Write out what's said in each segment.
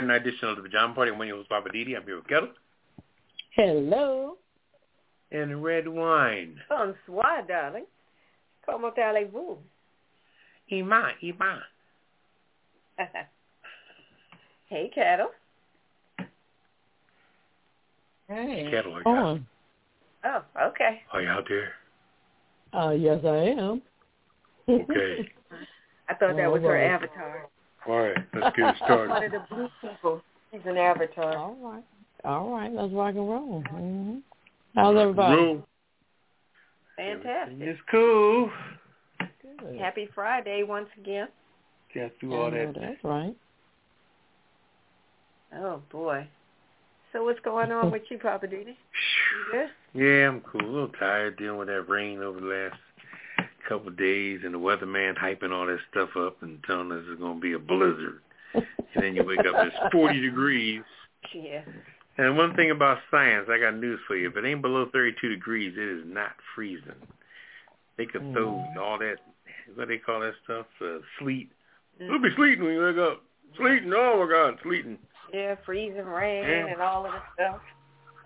Friday night edition of the Pajama Party. My name is Poppa DD. I'm here with Ketel. Hello. And Redwine. Bonsoir, darling. Comment allez-vous? Ima, Ima. hey, Ketel. Hey. Ketel, are you, Oh, Oh, okay. are you out there? uh, yes, I am. Okay. I thought that All was her right. avatar. All right, let's get One started. of the blue people. She's an avatar. All right. All right. Let's rock and roll. hmm How's everybody? Room. Fantastic. It's cool. Good. Happy Friday once again. Got through all that. That's right. Oh, boy. So what's going on with you, Poppa DD? You good? Yeah, I'm cool. A little tired dealing with that rain over the last couple of days and the weatherman hyping all that stuff up and telling us it's going to be a blizzard. And then you wake up, it's 40 degrees. Yeah. And one thing about science, I got news for you. If it ain't below 32 degrees, it is not freezing. They could throw Mm. all that, what they call that stuff, uh, sleet. Mm. It'll be sleeting when you wake up. Sleeting, oh my God, sleeting. Yeah, freezing rain Yeah. and all of the stuff.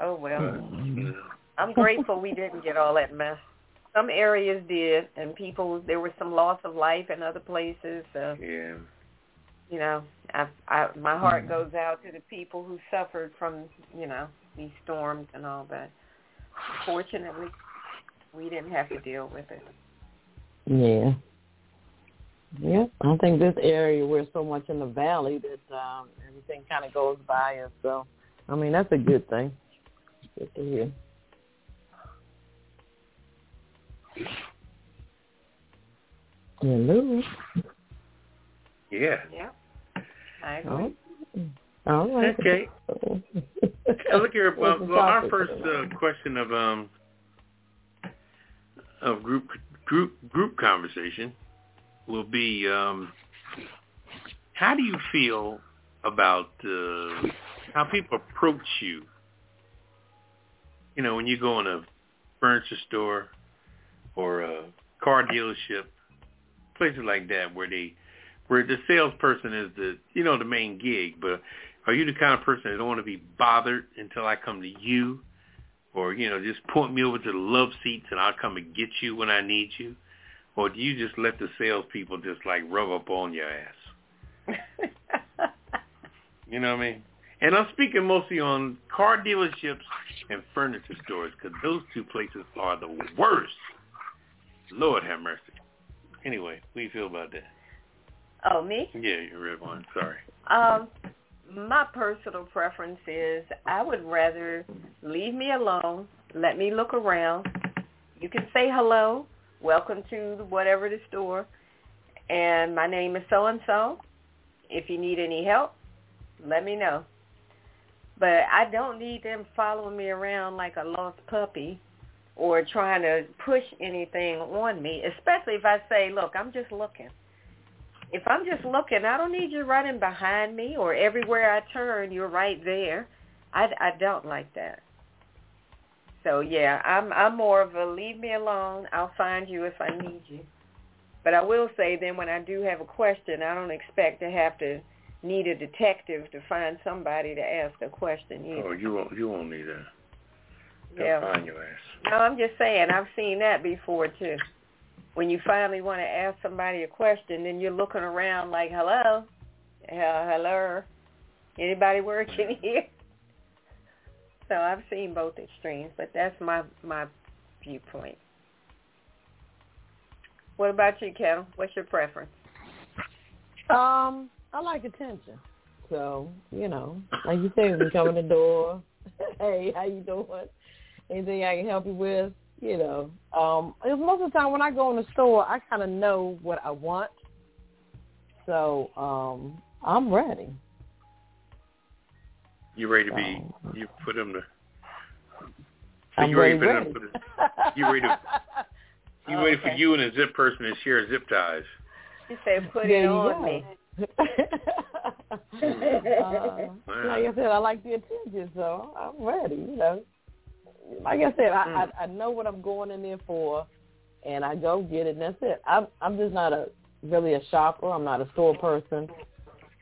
Oh, well. I'm grateful we didn't get all that mess. Some areas did, and people there was some loss of life in other places. So Yeah. you know, I, I my heart goes out to the people who suffered from you know these storms and all that. Fortunately, we didn't have to deal with it. Yeah. Yep. I think this area we're so much in the valley that um everything kind of goes by us. So, I mean, that's a good thing. Good to hear. Hello. Yeah. Yeah, I agree. Oh. All right. Okay. Now, look here. Well, well, our first uh, question of um of group group group conversation will be um how do you feel about uh, how people approach you? You know, when you go in a furniture store or a car dealership, places like that where they where the salesperson is the you know the main gig, but are you the kind of person that don't want to be bothered until I come to you? Or, you know, just point me over to the love seats and I'll come and get you when I need you? Or do you just let the salespeople just like rub up on your ass? You know what I mean? And I'm speaking mostly on car dealerships and furniture stores because those two places are the worst. Lord have mercy. Anyway, what do you feel about that? oh, me? Yeah, you're red one. Sorry. Um, my personal preference is I would rather leave me alone, let me look around. You can say hello, welcome to whatever the store, and my name is so and so. If you need any help, let me know. But I don't need them following me around like a lost puppy or trying to push anything on me, especially if I say, look, I'm just looking if I'm just looking, I don't need you running behind me or everywhere I turn, you're right there. I, I don't like that. So yeah, I'm I'm more of a leave me alone. I'll find you if I need you. But I will say then when I do have a question, I don't expect to have to need a detective to find somebody to ask a question either. Oh, you won't you won't need that. They'll Yeah. find your ass. No, I'm just saying I've seen that before too. When you finally want to ask somebody a question, then you're looking around like, "Hello, uh, hello, anybody working here?" So I've seen both extremes, but that's my my viewpoint. What about you, Ketel? What's your preference? Um, I like attention. So, you know, like you said, when you come in the door, hey, how you doing? Anything I can help you with? You know, um, most of the time when I go in the store, I kind of know what I want. So, um, I'm ready. You ready to be? You put them to. So I'm you ready, ready, them? ready. To you ready? To, you ready for you and a zip person to share zip ties? She said, "Put There it on go. me." uh, like I said, I like the attention, so I'm ready. You know, like I said, I, Mm. I I know what I'm going in there for, and I go get it. and That's it. I'm I'm just not a really a shopper. I'm not a store person.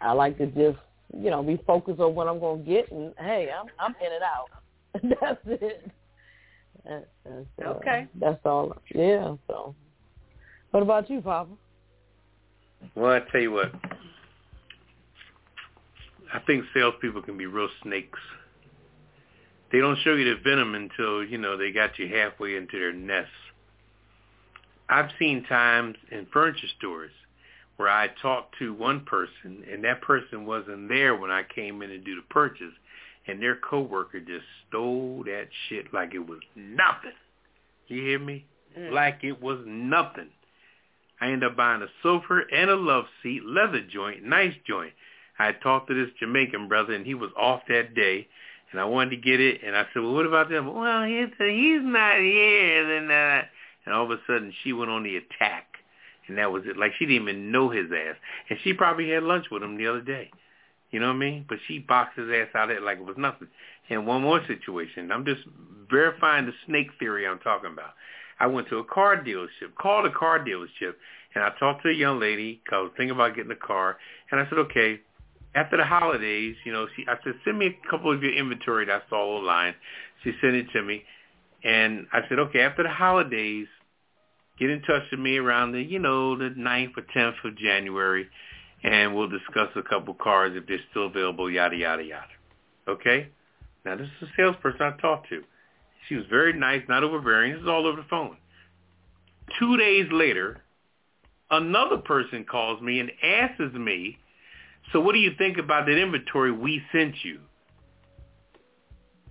I like to just you know be focused on what I'm going to get, and hey, I'm I'm in and out. that's it. That, that's, uh, Okay. That's all. Yeah. So, what about you, Papa? Well, I tell you what. I think salespeople can be real snakes. They don't show you the venom until you know they got you halfway into their nest. I've seen times in furniture stores where I talked to one person and that person wasn't there when I came in to do the purchase, and their coworker just stole that shit like it was nothing. You hear me? Mm. Like it was nothing. I ended up buying a sofa and a love seat, leather joint, nice joint. I talked to this Jamaican brother, and he was off that day, and I wanted to get it, and I said, well, what about them? Well, he's, he's not here, then, uh, and all of a sudden she went on the attack, and that was it. Like she didn't even know his ass, and she probably had lunch with him the other day. You know what I mean? But she boxed his ass out of it like it was nothing. And one more situation. I'm just verifying the snake theory I'm talking about. I went to a car dealership, called a car dealership, and I talked to a young lady 'cause I was thinking about getting a car, and I said, okay, after the holidays, you know, she, I said, send me a couple of your inventory that I saw online. She sent it to me, and I said, okay, after the holidays, get in touch with me around the, you know, the 9th or 10th of January, and we'll discuss a couple cars if they're still available, yada, yada, yada. Okay? Now, this is a salesperson I talked to. She was very nice, not overbearing. This is all over the phone. Two days later, another person calls me and asks me, so what do you think about that inventory we sent you?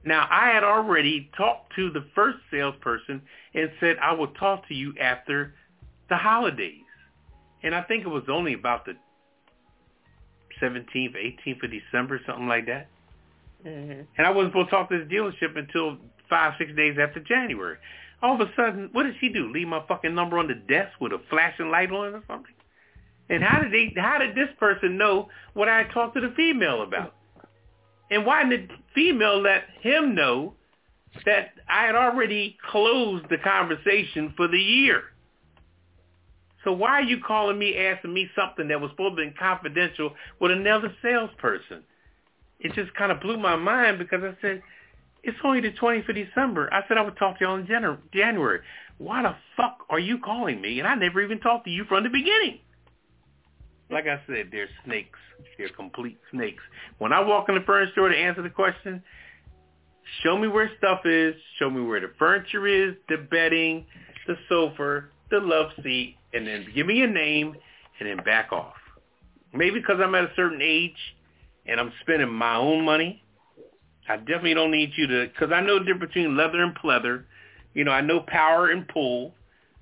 Now, I had already talked to the first salesperson and said I will talk to you after the holidays. And I think it was only about the 17th, 18th of December, something like that. Mm-hmm. And I wasn't supposed to talk to this dealership until five, six days after January. All of a sudden, what did she do? Leave my fucking number on the desk with a flashing light on it or something? And how did they? How did this person know what I talked to the female about? And why didn't the female let him know that I had already closed the conversation for the year? So why are you calling me asking me something that was supposed to be confidential with another salesperson? It just kind of blew my mind because I said, it's only the 20th of December. I said I would talk to y'all in Jan- January. Why the fuck are you calling me? And I never even talked to you from the beginning. Like I said, they're snakes. They're complete snakes. When I walk in the furniture store to answer the question, show me where stuff is, show me where the furniture is, the bedding, the sofa, the love seat, and then give me a name and then back off. Maybe because I'm at a certain age and I'm spending my own money. I definitely don't need you to, because I know the difference between leather and pleather. You know, I know power and pull.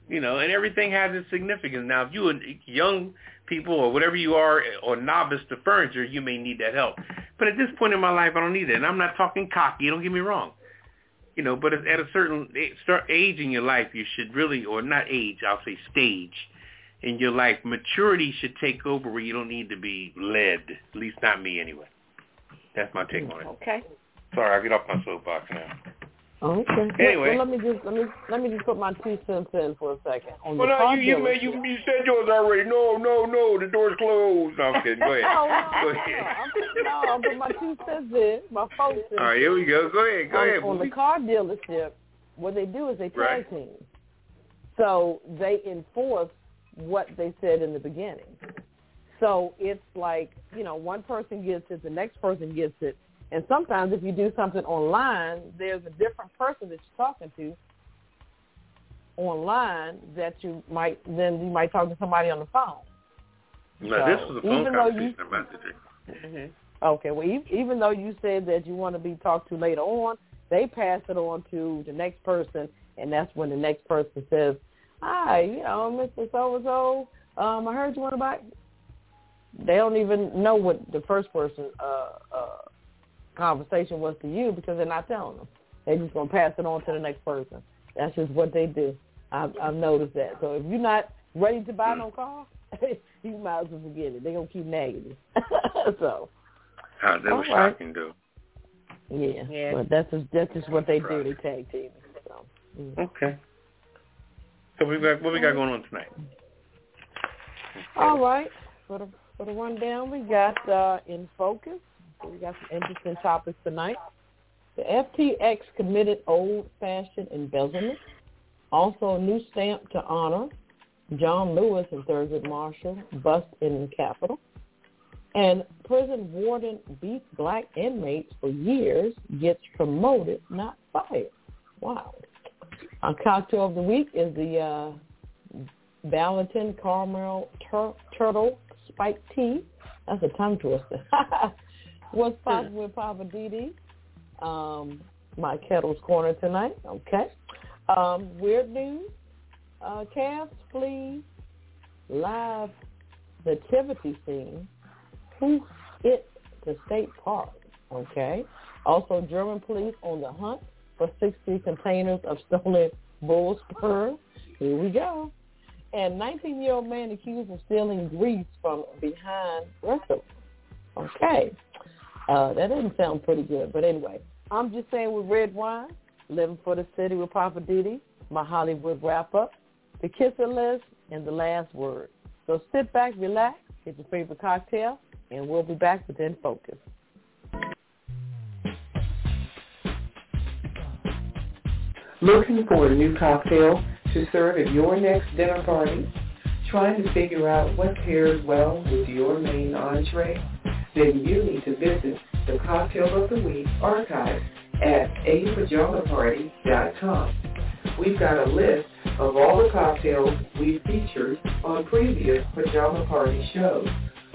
You know, and everything has its significance. Now, if you're young people or whatever you are, or novice to furniture, you may need that help. But at this point in my life, I don't need that. And I'm not talking cocky. Don't get me wrong. You know, but at a certain age in your life, you should really, or not age, I'll say stage in your life, maturity should take over where you don't need to be led. At least not me anyway. That's my take on it. Okay. Sorry, I'll get off my soapbox now. Okay. Anyway. well, let me just let me let me just put my two cents in for a second. On Well, no, you, you, you, you said yours already. No, no, no, the door's closed. No, I'm kidding. Go ahead. Oh, no, Go no, ahead. I'm, no, I'm putting my two cents in, my four cents. All right, here we go. Go ahead. Go on, ahead. on the car dealership, what they do is they tag Right. team. So they enforce what they said in the beginning. So it's like, you know, one person gets it, the next person gets it. And sometimes if you do something online, there's a different person that you're talking to online that you might then you might talk to somebody on the phone. No, So, this was a phone conversation you- I'm about to do. Mhm. Okay, well, even though you said that you want to be talked to later on, they pass it on to the next person, and that's when the next person says, "Hi, you know, Mr. So and So, um, I heard you want to buy." They don't even know what the first person uh, uh, conversation was to you because they're not telling them. They're just gonna pass it on to the next person. That's just what they do. I've, I've noticed that. So if you're not ready to buy no car, you might as well forget it. They're gonna keep nagging you. so. Ah, that was All right. shocking, though. Yeah, Yeah. but that's just that's just what they do. They tag team. So, mm. Okay. So we got what we got going on tonight? all right, for the for the rundown, we got uh, in focus. We got some interesting topics tonight. The FTX committed old-fashioned embezzlement. Also, a new stamp to honor John Lewis and Thurgood Marshall bust in the Capitol. And prison warden beats black inmates for years, gets promoted, not fired. Wow. Our cocktail of the week is the uh, Valentin Caramel tur- Turtle Spike Tea. That's a tongue twister. What's popping with Poppa DD? Um, my Ketel's corner tonight. Okay. Um, weird news. Uh, calves flee live nativity scene. Who it to state park? Okay. Also, German police on the hunt for 60 containers of stolen bull sperm. Here we go. And 19-year-old man accused of stealing grease from behind restaurant. Okay. Uh, that doesn't sound pretty good. But anyway, I'm just saying with Redwine, living for the city with Poppa DD, my Hollywood wrap-up, the kisser list, and the last word. So sit back, relax, get your favorite cocktail, and we'll be back within focus. Looking for a new cocktail to serve at your next dinner party? Trying to figure out what pairs well with your main entree? Then you need to visit the Cocktail of the Week archive at apajamaparty.com. We've got a list of all the cocktails we've featured on previous Pajama Party shows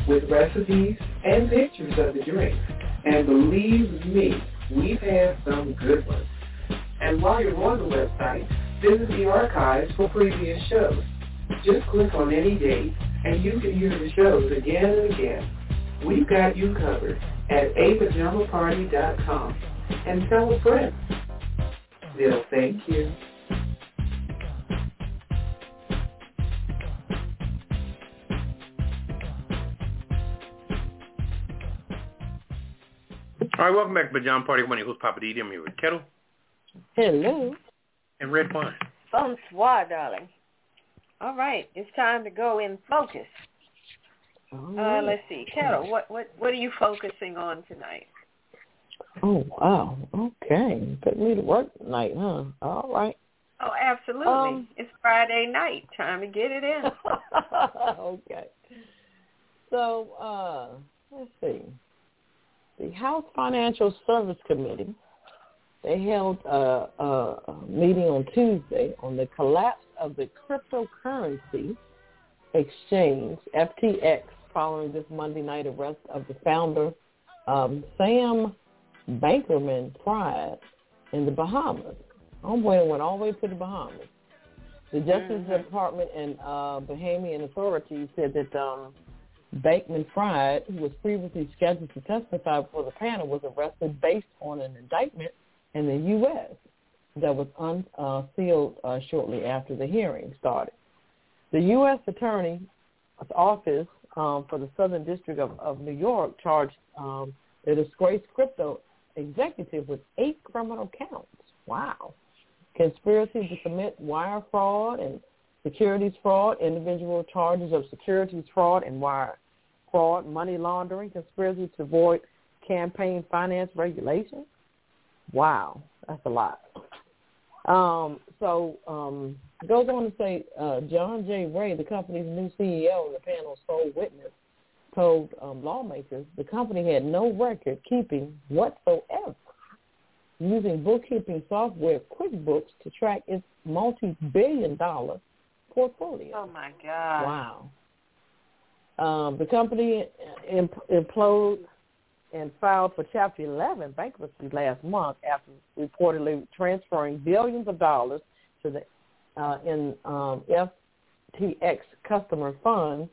with recipes and pictures of the drinks. And believe me, we've had some good ones. And while you're on the website, visit the archives for previous shows. Just click on any date and you can hear the shows again and again. We've got you covered at apajamaparty.com. And tell a friend. They'll thank you. All right, welcome back to Pajama Party. One of your hosts, Poppa DD. I'm here with Ketel Hello. and Redwine. Bonsoir, darling. All right, it's time to go in focus. Uh, let's see, Carol, what what what are you focusing on tonight? Oh, wow. Okay. Put me to work tonight, huh? All right. Oh, absolutely. Um, it's Friday night. Time to get it in. okay. So, uh, let's see. The House Financial Service Committee, they held a, a, a meeting on Tuesday on the collapse of the cryptocurrency exchange, FTX, following this Monday night arrest of the founder, um, Sam Bankerman Pride in the Bahamas. Homeboy went all the way to the Bahamas. The Justice Mhm. Department and uh, Bahamian authorities said that um, Bankman Fried, who was previously scheduled to testify before the panel, was arrested based on an indictment in the U.S. that was unsealed uh, shortly after the hearing started. The U.S. Attorney's Office um, for the Southern District of, of New York charged um, disgraced crypto executive with eight criminal counts. Wow. Conspiracy to commit wire fraud and securities fraud, individual charges of securities fraud and wire fraud, money laundering, conspiracy to avoid campaign finance regulations. Wow, that's a lot. Um, so um, goes on to say uh, John J. Ray, the company's new CEO and the panel's sole witness, told um, lawmakers the company had no record keeping whatsoever using bookkeeping software QuickBooks to track its multi-billion dollar portfolio. Oh my God! Wow. Um, the company imp- imploded and filed for Chapter 11 bankruptcy last month after reportedly transferring billions of dollars to the uh, in um, FTX customer funds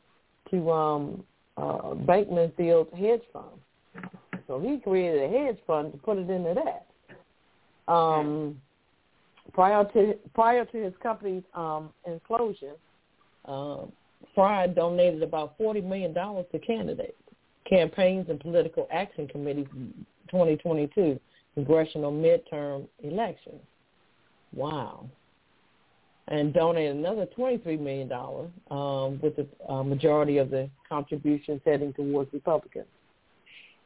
to um, uh, Bankman-Fried hedge fund. So he created a hedge fund to put it into that. Um, prior to prior to his company's um, implosion, uh, Fried donated about forty million dollars to candidates, campaigns, and political action committees in 2022 congressional midterm elections. Wow. And donated another $23 million, um, with the uh, majority of the contributions heading towards Republicans.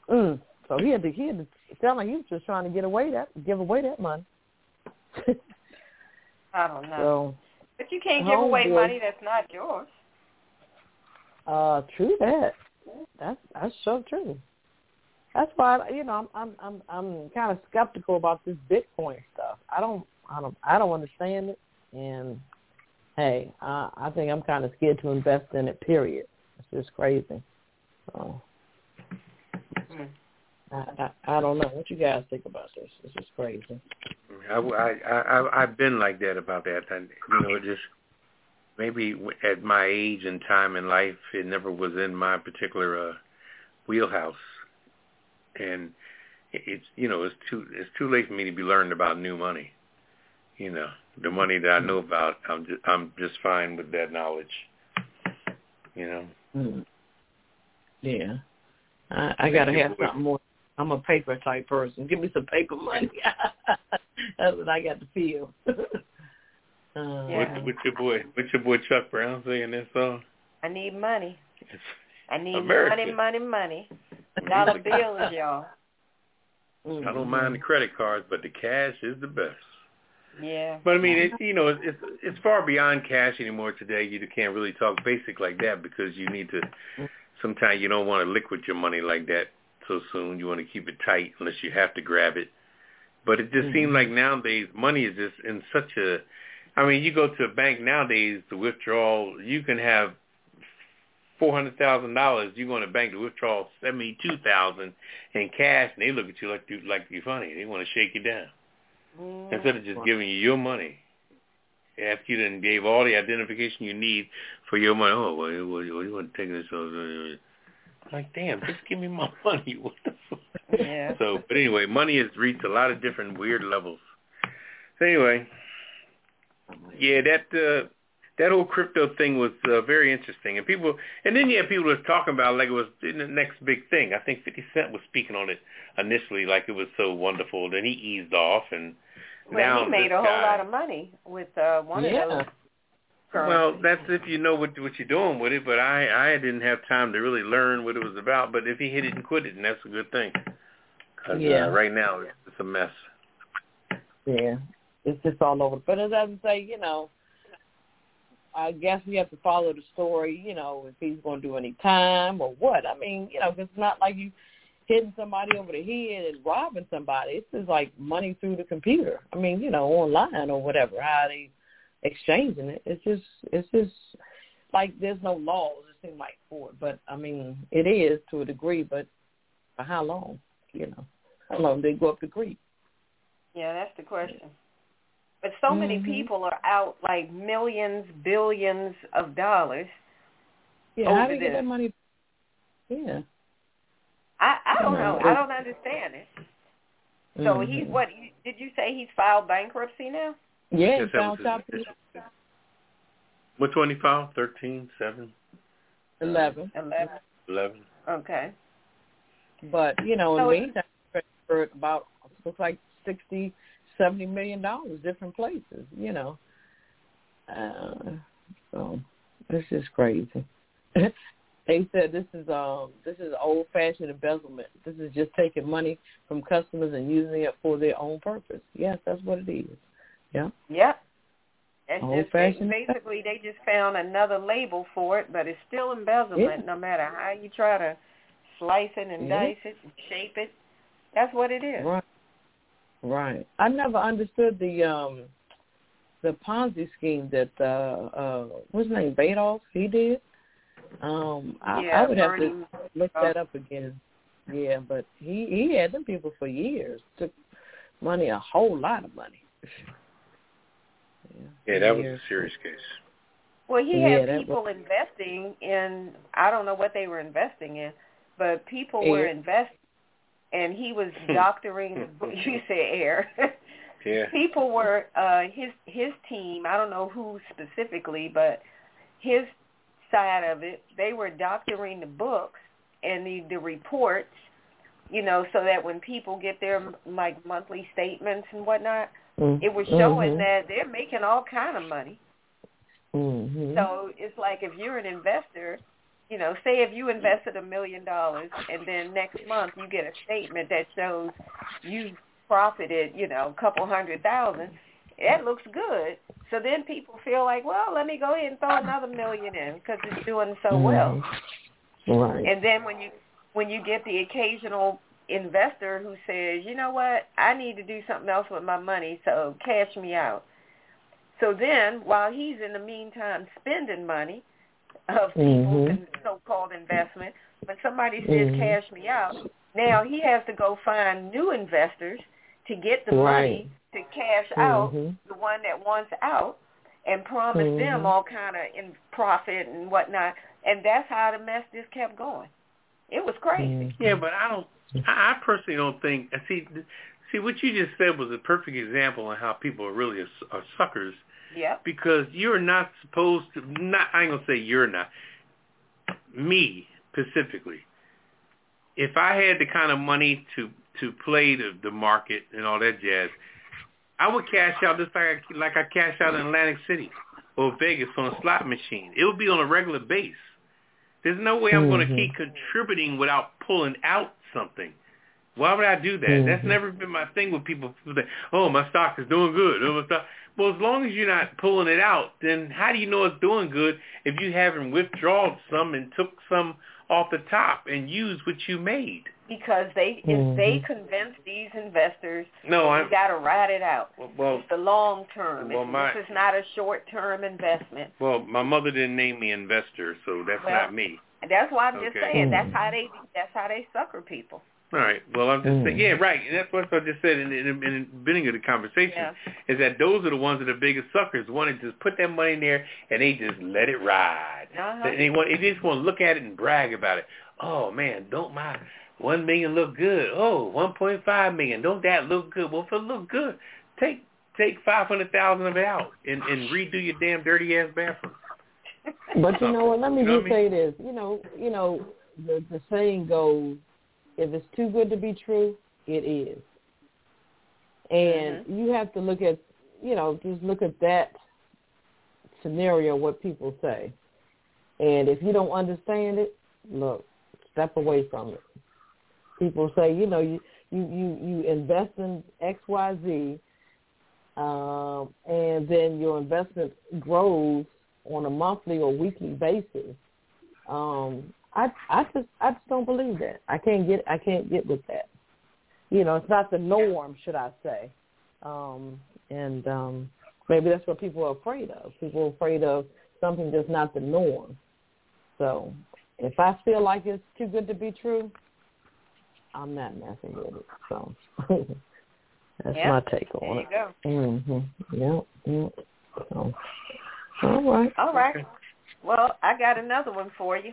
Mm. So he had to, he had to, it sounded like he was just trying to get away that, give away that money. I don't know. So, but you can't give away money that's not yours. Uh, true that. That's that's so true. That's why you know I'm I'm I'm I'm kind of skeptical about this Bitcoin stuff. I don't I don't I don't understand it, and hey, I I think I'm kind of scared to invest in it. Period. It's just crazy. So Hmm. I, I I don't know what you guys think about this. This is crazy. I, I, I, I've been like that about that. And, you know, just maybe at my age and time in life, it never was in my particular uh, wheelhouse. And it's, you know, it's too, it's too late for me to be learning about new money. You know, the money that I know about, I'm just, I'm just fine with that knowledge. You know. Mm. Yeah, I, I gotta have something more. I'm a paper type person. Give me some paper money. That's what I got to feel. uh, Yeah. What, what's your boy? What's your boy Chuck Brown saying that song? I need money. I need America. money, money, money. Dollar bills, y'all. I don't mind the credit cards, but the cash is the best. Yeah. But I mean, it's you know, it's it's, it's far beyond cash anymore today. You can't really talk basic like that because you need to. Sometimes you don't want to liquid your money like that so soon. You want to keep it tight unless you have to grab it. But it just seems mm-hmm. like nowadays money is just in such a. I mean, you go to a bank nowadays to withdraw, you can have four hundred thousand dollars. You go to a bank to withdraw seventy two thousand in cash, and they look at you like you like you're funny. They want to shake you down. Instead of just giving you your money. After you done gave all the identification you need for your money, oh, well, you, well, you want to take this? uh, Like, damn, just give me my money. What the fuck? Yeah. So, but anyway, money has reached a lot of different weird levels. So anyway, yeah, that uh, that whole crypto thing was uh, very interesting, and people, and then you had people was talking about it like it was the next big thing. I think Fifty Cent was speaking on it initially, like it was so wonderful. Then he eased off, and Well, now he made a whole guy, lot of money with uh, one Yeah. of those. Well, that's if you know what what you're doing with it. But I I didn't have time to really learn what it was about. But if he hit it and quit it, and that's a good thing. 'Cause, Yeah. uh, right now it's, it's a mess. Yeah, it's just all over. But as I say, you know, I guess we have to follow the story. You know, if he's going to do any time or what. I mean, you know, 'cause it's not like you hitting somebody over the head and robbing somebody. It's just like money through the computer. I mean, you know, online or whatever. How they exchanging it. It's just, it's just like there's no laws. It seems like for it, but I mean, it is to a degree. But for how long? You know, how long they go up the creek? Yeah, that's the question. But so many Mhm. people are out like millions, billions of dollars. Yeah, how do you get that money? Yeah. I I don't know. I don't understand it. So Mhm. he's what? Did you say he's filed bankruptcy now? Yeah, Yes, he that found was top his- Which one he filed? Thirteen, seven, eleven, Eleven. eleven. Okay. but you know, in the meantime, for about looks like sixty, seventy million dollars, different places. You know, uh, so this is crazy. they said this is um this is old fashioned embezzlement. This is just taking money from customers and using it for their own purpose. Yes, that's what it is. Yeah. Yep. It's just Old-fashioned basically they just found another label for it, but it's still embezzlement no matter how you try to slice it and Yeah. dice it and shape it. That's what it is. Right. Right. I never understood the um the Ponzi scheme that uh uh what's his name, Madoff, he did. Um I, yeah, I would have to look that up again. Yeah, but he he had them people for years. Took money, a whole lot of money. yeah, Yeah, that was years. a serious case. Well, he Yeah, had that people investing in I don't know what they were investing in, but people were investing, and he was doctoring. the you say air. Yeah. people were uh his his team. I don't know who specifically, but his side of it, they were doctoring the books and the the reports, you know, so that when people get their like monthly statements and whatnot, Mm, it was showing mhm, that they're making all kind of money. mhm. So it's like if you're an investor, you know, say if you invested a million dollars and then next month you get a statement that shows you profited, you know, a couple hundred thousand, that looks good. So then people feel like, well, let me go ahead and throw another million in because it's doing so well. Mhm. Right. And then when you when you get the occasional investor who says, you know what, I need to do something else with my money, so cash me out. So then, while he's in the meantime spending money of people's Mhm. so-called investment, when somebody says Mhm. cash me out, now he has to go find new investors to get the Right. money to cash out Mhm. the one that wants out and promise Mhm. them all kind of in profit and whatnot. And that's how the mess just kept going. It was crazy. Mhm. Yeah, but I don't. I, I personally don't think. See, see what you just said was a perfect example of how people are really are, are suckers Yep. because you're not supposed to. Not I ain't gonna say you're not. Me specifically, if I had the kind of money to to play the the market and all that jazz, I would cash out just like I, like I cash out in Atlantic City or Vegas on a slot machine. It would be on a regular base. There's no way I'm going to keep contributing without pulling out something. Why would I do that? That's Mhm. never been my thing with people. Say, "Oh, my stock is doing good." Oh, my stock. Well, as long as you're not pulling it out, then how do you know it's doing good if you haven't withdrawn some and took some off the top and use what you made? Because they if they convince these investors No, you I'm got to ride it out. well. It's the long term. Well, It's- my- this is not a short term investment. Well, my mother didn't name me investor, so that's Well, not me. That's why I'm just saying that's Mhm. how they that's how they sucker people. All right. Well, I'm just Mm. saying, yeah, right. And that's what I just said in, in, in the beginning of the conversation Yeah. is that those are the ones that are the biggest suckers. Want to just put that money in there and they just let it ride. Uh-huh. And they want, they just want to look at it and brag about it. Oh man, don't my one million look good? Oh, one point five million. Don't that look good? Well, if it look good, take take five hundred thousand of it out and, and redo your damn dirty ass bathroom. But you know what? Let me You know just what I say this. You know, you know, the the saying goes, if it's too good to be true, it is. And Mm-hmm. you have to look at, you know, just look at that scenario. What people say, and if you don't understand it, look, step away from it. People say, you know, you you you, you invest in X Y Z, um, and then your investment grows on a monthly or weekly basis. Um, I I just I just don't believe that. I can't get I can't get with that. You know, it's not the norm, should I say? Um, and um, maybe that's what people are afraid of. People are afraid of something that's not the norm. So if I feel like it's too good to be true, I'm not messing with it. So that's Yep. my take There on you it. go. Mhm. Yep. Yep. So, all right. All right. Well, I got another one for you.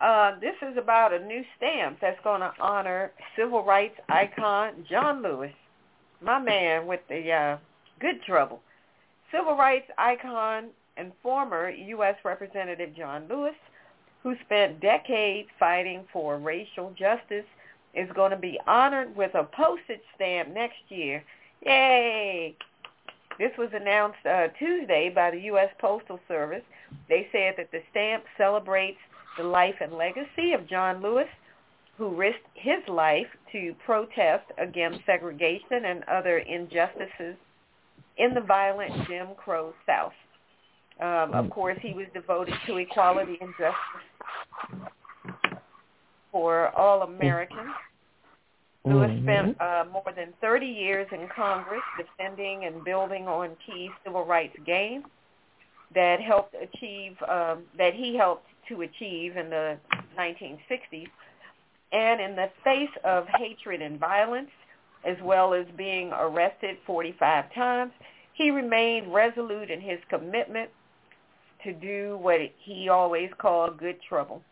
Uh, this is about a new stamp that's going to honor civil rights icon John Lewis, my man with the uh, good trouble. Civil rights icon and former U.S. Representative John Lewis, who spent decades fighting for racial justice, is going to be honored with a postage stamp next year. Yay! This was announced uh, Tuesday by the U.S. Postal Service. They said that the stamp celebrates the life and legacy of John Lewis, who risked his life to protest against segregation and other injustices in the violent Jim Crow South. Um, of course, he was devoted to equality and justice for all Americans. Lewis Mhm. spent uh, more than 30 years in Congress defending and building on key civil rights gains that helped achieve um, that he helped to achieve in the 1960s. And in the face of hatred and violence, as well as being arrested 45 times, he remained resolute in his commitment to do what he always called good trouble.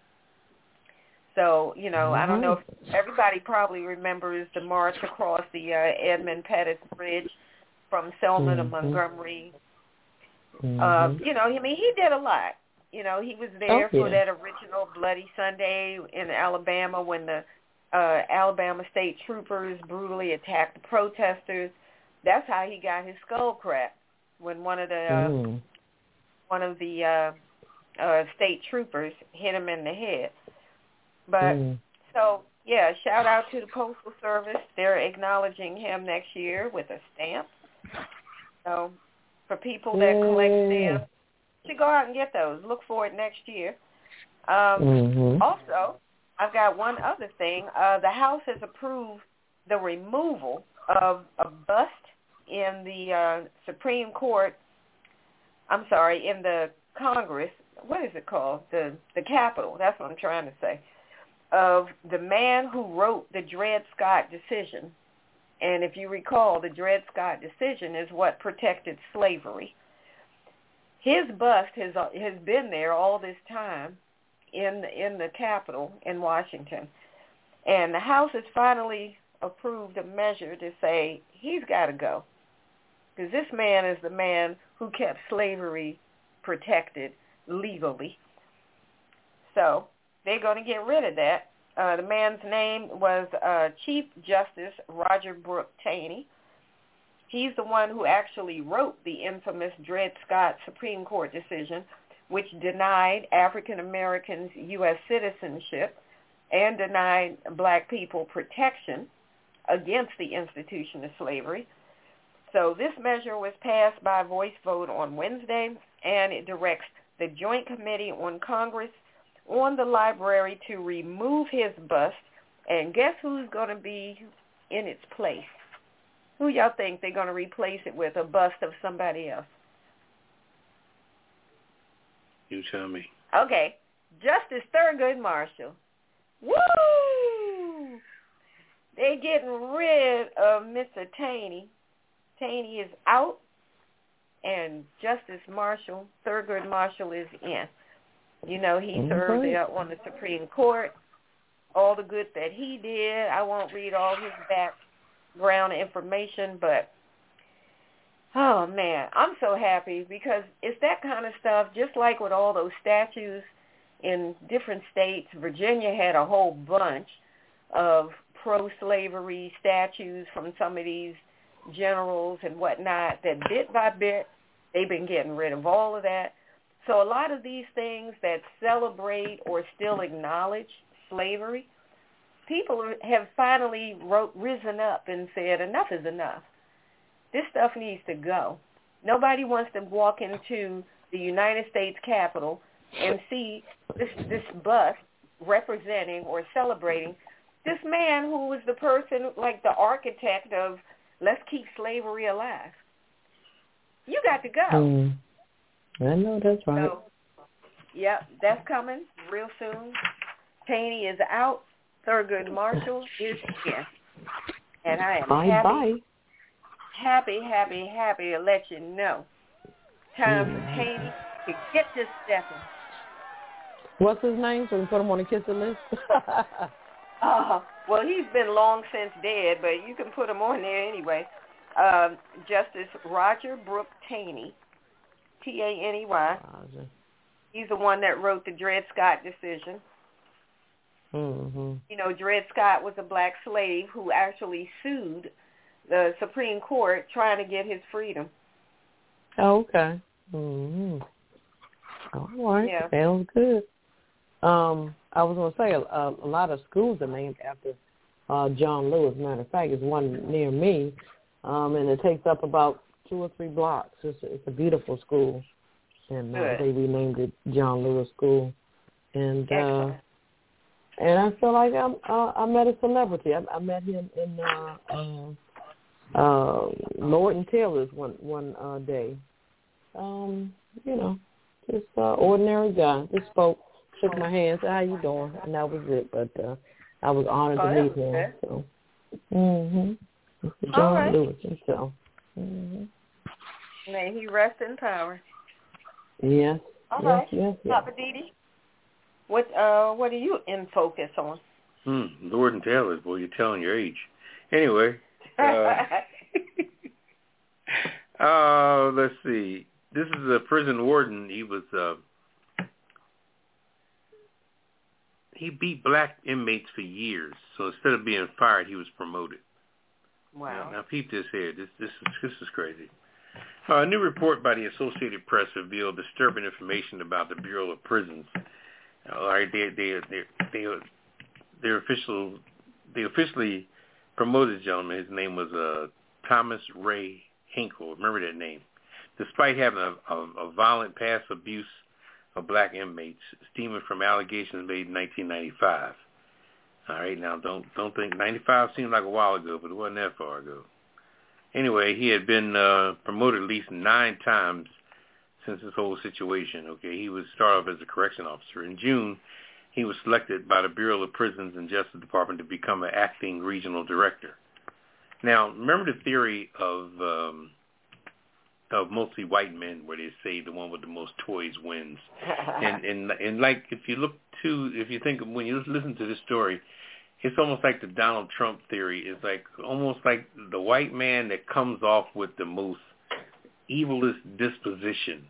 So, you know, I don't know if everybody probably remembers the march across the uh, Edmund Pettus Bridge from Selma to Mhm. Montgomery. Um, you know, I mean, he did a lot. You know, he was there Oh, for yeah. that original Bloody Sunday in Alabama when the uh, Alabama state troopers brutally attacked the protesters. That's how he got his skull cracked when one of the uh, Mm. one of the uh, uh, state troopers hit him in the head. But Mm. so yeah, shout out to the Postal Service. They're acknowledging him next year with a stamp. So for people that collect Yay. stamps, you should go out and get those. Look for it next year. Um, Mhm. also, I've got one other thing. Uh, the House has approved the removal of a bust in the uh, Supreme Court. I'm sorry, in the Congress. What is it called? The the Capitol. That's what I'm trying to say. Of the man who wrote the Dred Scott decision. And if you recall, the Dred Scott decision is what protected slavery. His bust has has been there all this time in in the Capitol in Washington, and the House has finally approved a measure to say he's got to go because this man is the man who kept slavery protected legally. So they're going to get rid of that. Uh, the man's name was uh, Chief Justice Roger Brooke Taney. He's the one who actually wrote the infamous Dred Scott Supreme Court decision, which denied African Americans U.S. citizenship and denied black people protection against the institution of slavery. So this measure was passed by voice vote on Wednesday, and it directs the Joint Committee on Congress on the library to remove his bust. And guess who's going to be in its place? Who y'all think they're going to replace it with? A bust of somebody else? You tell me. Okay, Justice Thurgood Marshall. Woo! They're getting rid of Mr. Taney. Taney is out, and Justice Marshall, Thurgood Marshall, is in. You know, he Okay. served there on the Supreme Court. All the good that he did. I won't read all his background information, but oh man, I'm so happy because it's that kind of stuff. Just like with all those statues in different states, Virginia had a whole bunch of pro-slavery statues from some of these generals and whatnot. That bit by bit, they've been getting rid of all of that. So a lot of these things that celebrate or still acknowledge slavery, people have finally wrote, risen up and said enough is enough. This stuff needs to go. Nobody wants to walk into the United States Capitol and see this this bus representing or celebrating this man who was the person like the architect of let's keep slavery alive. You got to go. Mm. I know that's right. So, yep, that's coming real soon. Taney is out. Thurgood Marshall is in. And I am bye happy, bye. happy, happy, happy to let you know. Time for. Taney to get this stepping. What's his name? So we put him on the kissing list. Uh, well, he's been long since dead, but you can put him on there anyway. Um, Justice Roger Brooke Taney, T-A-N-E-Y. He's the one that wrote the Dred Scott decision. mm-hmm. You know, Dred Scott was a black slave who actually sued the Supreme Court trying to get his freedom. Oh, okay. Mm-hmm. All right. Yeah. Sounds good. Um, I was going to say a, a, a lot of schools are named after uh, John Lewis. Matter of fact, there's one near me, um, and it takes up about two or three blocks. It's a, it's a beautiful school, and uh, Good. they renamed it John Lewis School. And uh, and I feel like I'm uh, I met a celebrity. I, I met him in uh, uh, uh, Lord and Taylor's one one uh, day. Um, you know, just uh, ordinary guy. Just spoke, shook my hand, said, "How you doing?" And that was it. But uh, I was honored Oh, to meet him. good. So, mhm. John right. Lewis himself. Mhm. May he rest in power. Yes. All yes, right. yes, yes. Poppa DD, what uh what are you in focus on? Hmm, Lord and Taylor's, boy, you're telling your age. Anyway, uh, uh, let's see. This is a prison warden. He was uh, he beat black inmates for years. So instead of being fired, he was promoted. wow. Now, now peep this here. This this is this is crazy. A new report by the Associated Press revealed disturbing information about the Bureau of Prisons. Uh, like they they they they their official they officially promoted gentleman. His name was uh, Thomas Ray Hinkle. Remember that name. Despite having a, a, a violent past abuse of black inmates, stemming from allegations made in 1995. All right, now don't don't think 95 seemed like a while ago, but it wasn't that far ago. Anyway, he had been uh, promoted at least nine times since this whole situation. Okay, he was started off as a correction officer. In June, he was selected by the Bureau of Prisons and Justice Department to become an acting regional director. Now, remember the theory of um, of mostly white men, where they say the one with the most toys wins and and and like if you look to if you think when you listen to this story, it's almost like the Donald Trump theory. It's like almost like the white man that comes off with the most evilest disposition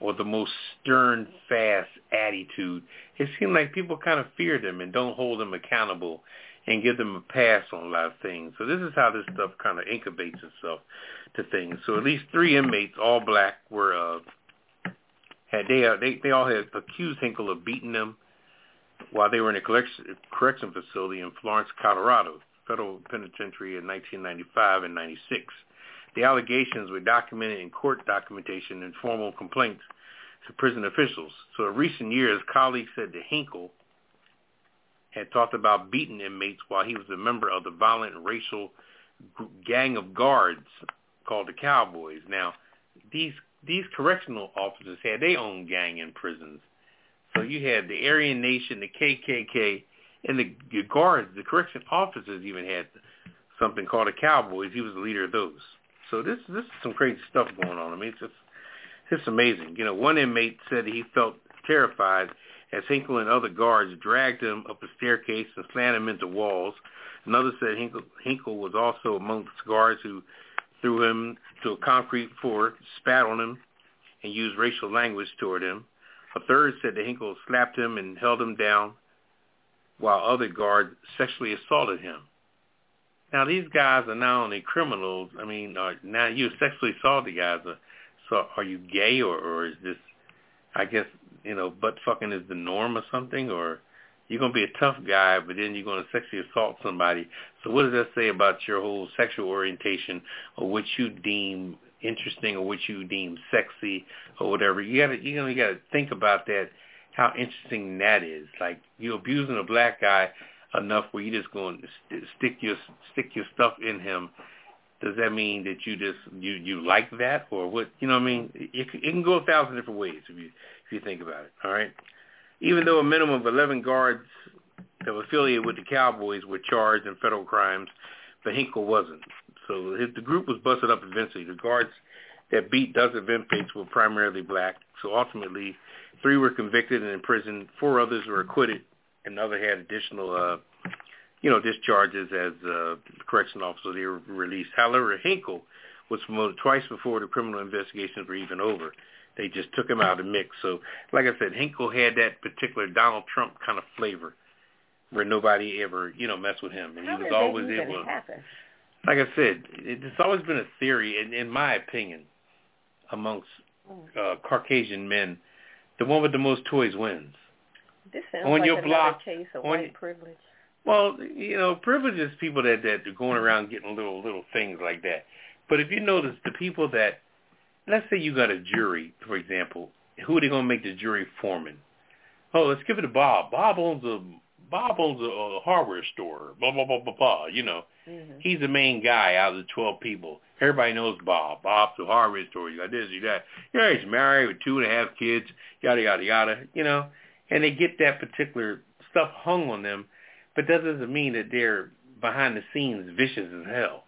or the most stern, fast attitude. It seems like people kind of fear them and don't hold them accountable and give them a pass on a lot of things. So this is how this stuff kind of incubates itself to things. So at least three inmates, all black, were uh, had they uh, they they all had accused Hinkle of beating them while they were in a correction, facility in Florence, Colorado, federal penitentiary in 1995 and 96. The allegations were documented in court documentation and formal complaints to prison officials. So in recent years, colleagues said that Hinkle had talked about beating inmates while he was a member of the violent racial gang of guards called the Cowboys. Now, these these correctional officers had their own gang in prisons. So you had the Aryan Nation, the KKK, and the guards, the correction officers even had something called the Cowboys. He was the leader of those. So this this is some crazy stuff going on. I mean, it's just it's amazing. You know, one inmate said he felt terrified as Hinkle and other guards dragged him up a staircase and slammed him into walls. Another said Hinkle, Hinkle was also amongst guards who threw him to a concrete floor, spat on him, and used racial language toward him. A third said that Hinkle slapped him and held him down while other guards sexually assaulted him. Now these guys are not only criminals. I mean, are, now you sexually assaulted guys. Are, so are you gay or, or is this? I guess you know butt fucking is the norm or something, or you're gonna be a tough guy, but then you're gonna sexually assault somebody. So what does that say about your whole sexual orientation or what you deem interesting or what you deem sexy or whatever? You gotta you know you gotta think about that. How interesting that is. Like you're abusing a black guy enough where you just going to st- stick your stick your stuff in him. Does that mean that you just you you like that or what? You know what I mean? It, it can go a thousand different ways if you if you think about it. All right. Even though a minimum of 11 guards that were affiliated with the Cowboys were charged in federal crimes, but Hinkle wasn't. So his, the group was busted up eventually. The guards that beat dozens of inmates were primarily black. So ultimately, three were convicted and imprisoned. Four others were acquitted. Another had additional, uh, you know, discharges as uh, correction officer. They were released. However, Hinkle was promoted twice before the criminal investigations were even over. They just took him out of the mix. So, like I said, Hinkle had that particular Donald Trump kind of flavor where nobody ever, you know, messed with him. And How he was always able. happen? Like I said, it's always been a theory, in, in my opinion, amongst uh, Caucasian men, the one with the most toys wins. This sounds On like your another block, case of on white privilege. Well, you know, privilege is people that that are going around getting little little things like that. But if you notice, the people that, let's say you got a jury, for example, who are they going to make the jury foreman? Oh, let's give it to Bob. Bob owns a Bob owns a, a hardware store. Blah blah blah blah blah. You know, Mm-hmm. he's the main guy out of the twelve people. Everybody knows Bob. Bob's the hardware store. You got this, you got. You know, he's married with two and a half kids. Yada yada yada. You know, and they get that particular stuff hung on them, but that doesn't mean that they're behind the scenes vicious as hell.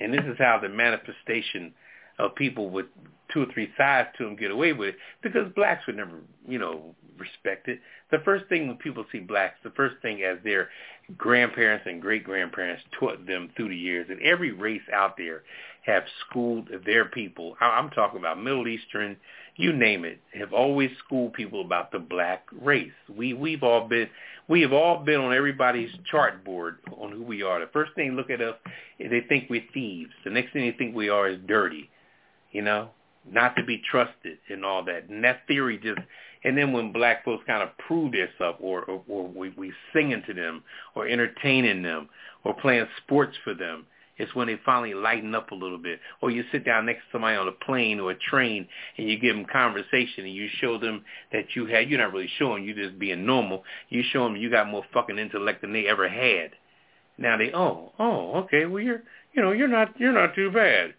And this is how the manifestation of people with two or three sides to them get away with it because blacks would never, you know, respect it. The first thing when people see blacks, the first thing as their grandparents and great-grandparents taught them through the years, and every race out there have schooled their people. I'm talking about Middle Eastern, you name it, have always schooled people about the black race. We we've all been we have all been on everybody's chart board on who we are. The first thing they look at us they think we're thieves. The next thing they think we are is dirty, you know, not to be trusted and all that. And that theory just and then when black folks kind of prove their stuff or, or, or we, we singing to them or entertaining them or playing sports for them, it's when they finally lighten up a little bit. Or you sit down next to somebody on a plane or a train and you give them conversation and you show them that you had, you're not really showing, you're just being normal. You show them you got more fucking intellect than they ever had. Now they, oh, oh, okay, well you're, you know, you're not, you're not too bad.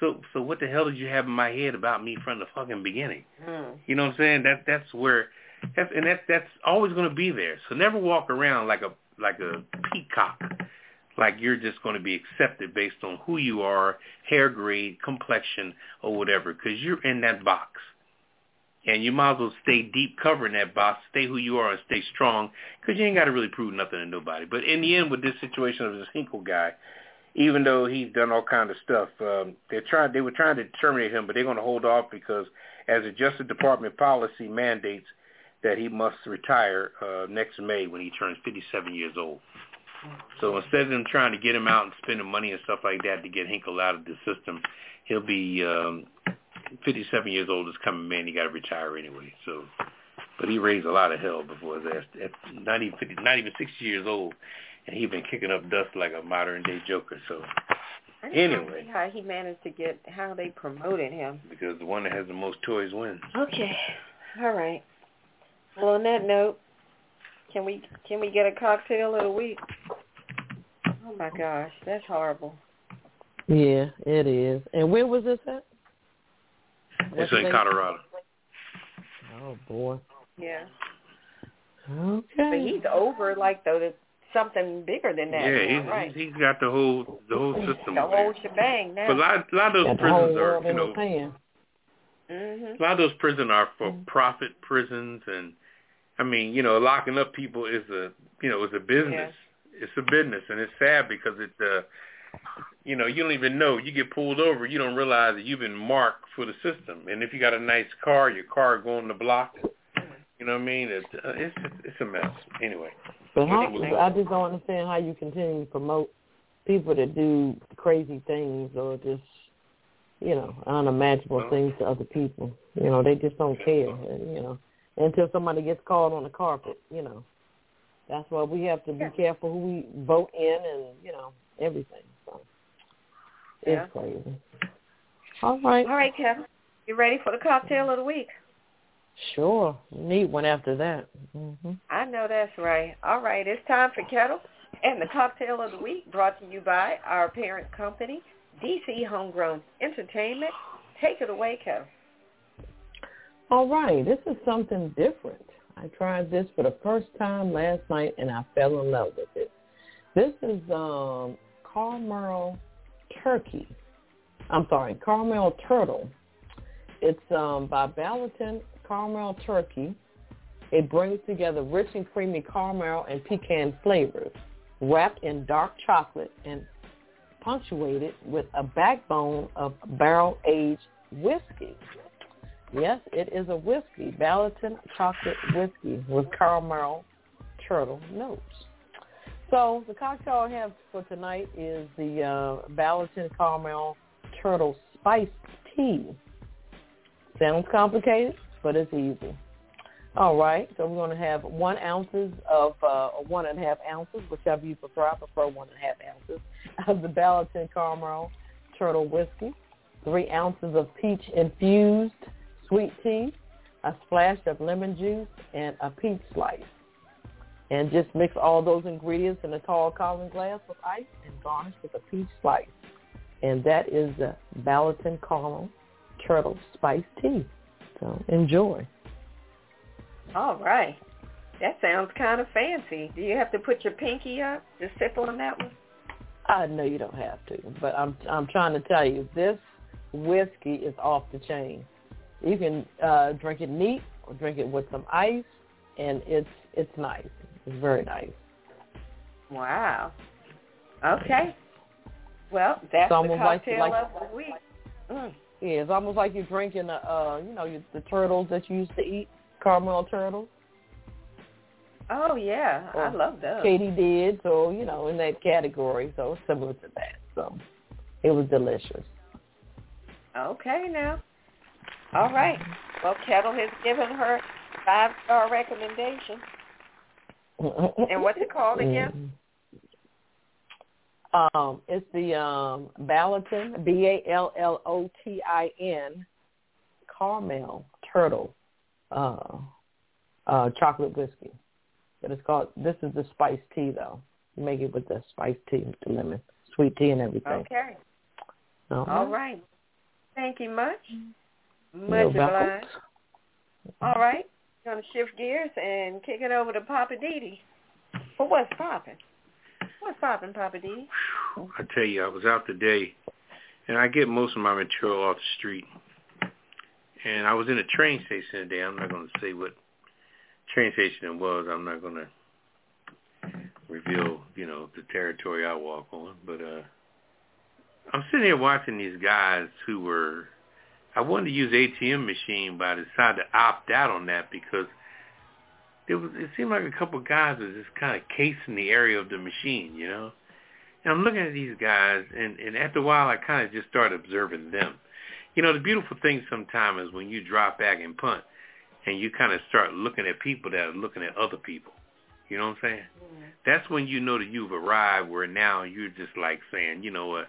So, so what the hell did you have in my head about me from the fucking beginning? Mm. You know what I'm saying? That that's where that's and that that's always going to be there. So never walk around like a like a peacock, like you're just going to be accepted based on who you are, hair grade, complexion, or whatever, because you're in that box. And you might as well stay deep cover in that box, stay who you are, and stay strong, because you ain't got to really prove nothing to nobody. But in the end, with this situation of this Hinkle guy, even though he's done all kind of stuff, um, they're trying. They were trying to terminate him, but they're going to hold off because, as the Justice Department policy mandates, that he must retire uh, next May when he turns 57 years old. So instead of them trying to get him out and spending money and stuff like that to get Hinkle out of the system, he'll be um, 57 years old this coming May, and he got to retire anyway. So, but he raised a lot of hell before ass. At not even 50, not even 60 years old, and he's been kicking up dust like a modern day Joker. So I Anyway. don't see how he managed to get how they promoted him. because the one that has the most toys wins. Okay. All right. Well, on that note, can we can we get a cocktail of the week? Oh my gosh, that's horrible. Yeah, it is. And where was this at? It's What in? Colorado. Oh boy. Yeah. Okay. But he's over like though the something bigger than that. Yeah, now, he's, right. he's he's got the whole the whole system. the over whole there. shebang now. But a lot, a lot of those Got prisons are, you know, his hand. mhm. a lot of those prisons are for Mm-hmm. profit prisons, and I mean, you know, locking up people is a, you know, is a business. It's a business, and it's sad because it's, uh, you know, you don't even know. You get pulled over, you don't realize that you've been marked for the system. And if you got a nice car, your car going the block. You know what I mean? It's uh, it's it's a mess. Anyway, But how, I just don't understand how you continue to promote people that do crazy things or just, you know, unimaginable Well- things to other people. You know, they just don't care. And, you know, until somebody gets called on the carpet. You know, that's why we have to be Yeah. careful who we vote in and you know everything. So it's Yeah. crazy. All right, All right, Kevin. You ready for the cocktail of the week? Sure. Need one after that. hmm I know that's right. All right, it's time for Ketel and the cocktail of the week brought to you by our parent company, DC Homegrown Entertainment. Take it away, Ketel. All right, this is something different. I tried this for the first time last night and I fell in love with it. This is um, caramel turkey. I'm sorry, Carmel turtle. It's um, by Ballotin Caramel Turkey. It brings together rich and creamy caramel and pecan flavors, wrapped in dark chocolate and punctuated with a backbone of barrel-aged whiskey. Yes, it is a whiskey, Ballotin chocolate whiskey with caramel turtle notes. So the cocktail I have for tonight is the uh, caramel turtle spice tea. Sounds complicated, but it's easy. All right, so we're going to have one ounces of, uh, one and a half ounces, whichever you prefer. I prefer one and a half ounces of the Ballotin caramel turtle whiskey, three ounces of peach infused sweet tea, a splash of lemon juice, and a peach slice. And just mix all those ingredients in a tall column glass with ice and garnish with a peach slice. And that is the Ballotin Caramel Turtle Spice Tea. So enjoy. All right. That sounds kind of fancy. Do you have to put your pinky up to sip on that one? I know you don't have to, but I'm I'm trying to tell you this whiskey is off the chain. You can uh, drink it neat or drink it with some ice, and it's it's nice. It's very nice. Wow. Okay. Well, that's almost the like- cocktail like- of the week. Mm. Yeah, it's almost like you're drinking, uh, uh, you know, the turtles that you used to eat, caramel turtles. Oh yeah, I Or love those. Katie did, so you know, in that category, so it's similar to that. So it was delicious. Okay now. All right. Well, Ketel has given her five star recommendation. And what's it called again? Um, it's the um, Ballotin, B A L L O T I N, caramel turtle, uh, uh, chocolate whiskey. But it's called. This is the spiced tea though. You make it with the spiced tea, with the lemon, sweet tea, and everything. Okay. Uh-huh. All right. Thank you much. Much obliged. All right. Gonna shift gears and kick it over to Poppa DD. Well, what's popping? What's popping, Poppa DD? I tell you, I was out today, and I get most of my material off the street. And I was in a train station today. I'm not going to say what train station it was. I'm not going to reveal, you know, the territory I walk on. But uh I'm sitting here watching these guys who were. I wanted to use ATM machine, but I decided to opt out on that because it was. It seemed like a couple of guys was just kind of casing the area of the machine, you know. And I'm looking at these guys, and, and after a while, I kind of just started observing them. You know, the beautiful thing sometimes is when you drop back and punt, and you kind of start looking at people that are looking at other people. You know what I'm saying? That's when you know that you've arrived where now you're just like saying, you know what,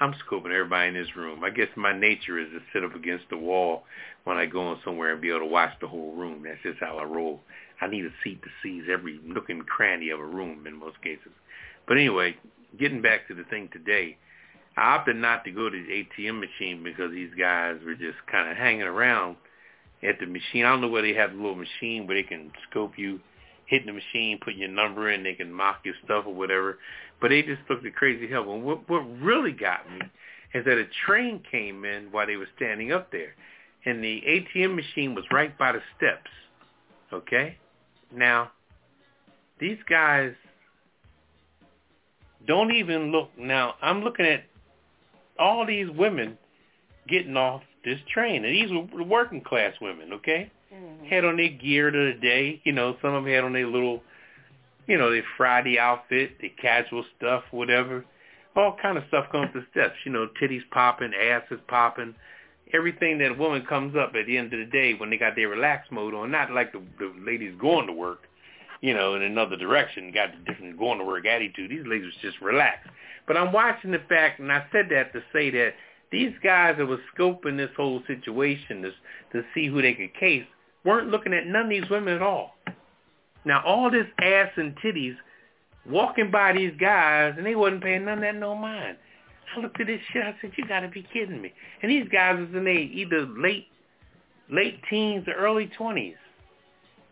I'm scoping everybody in this room. I guess my nature is to sit up against the wall when I go in somewhere and be able to watch the whole room. That's just how I roll. I need a seat to seize every nook and cranny of a room in most cases. But anyway, getting back to the thing today, I opted not to go to the ATM machine because these guys were just kind of hanging around at the machine. I don't know where they have a little machine where they can scope you, hit the machine, put your number in, they can mock your stuff or whatever. But they just looked at crazy hell. And what, what really got me is that a train came in while they were standing up there. And the ATM machine was right by the steps. Okay? Now, these guys don't even look. Now, I'm looking at all these women getting off this train. And these were working class women, okay? Mm-hmm. Had on their gear to the day. You know, some of them had on their little, you know, their Friday outfit, their casual stuff, whatever. All kind of stuff comes to steps. You know, titties popping, asses popping, everything that a woman comes up at the end of the day when they got their relaxed mode on. Not like the, the ladies going to work, you know, in another direction, got the different going to work attitude. These ladies just relaxed. But I'm watching the fact, and I said that to say that these guys that was scoping this whole situation to, to see who they could case weren't looking at none of these women at all. Now, all this ass and titties walking by these guys, and they wasn't paying none of that no mind. I looked at this shit. I said, "You got to be kidding me!" And these guys was in their either late, late teens or early twenties,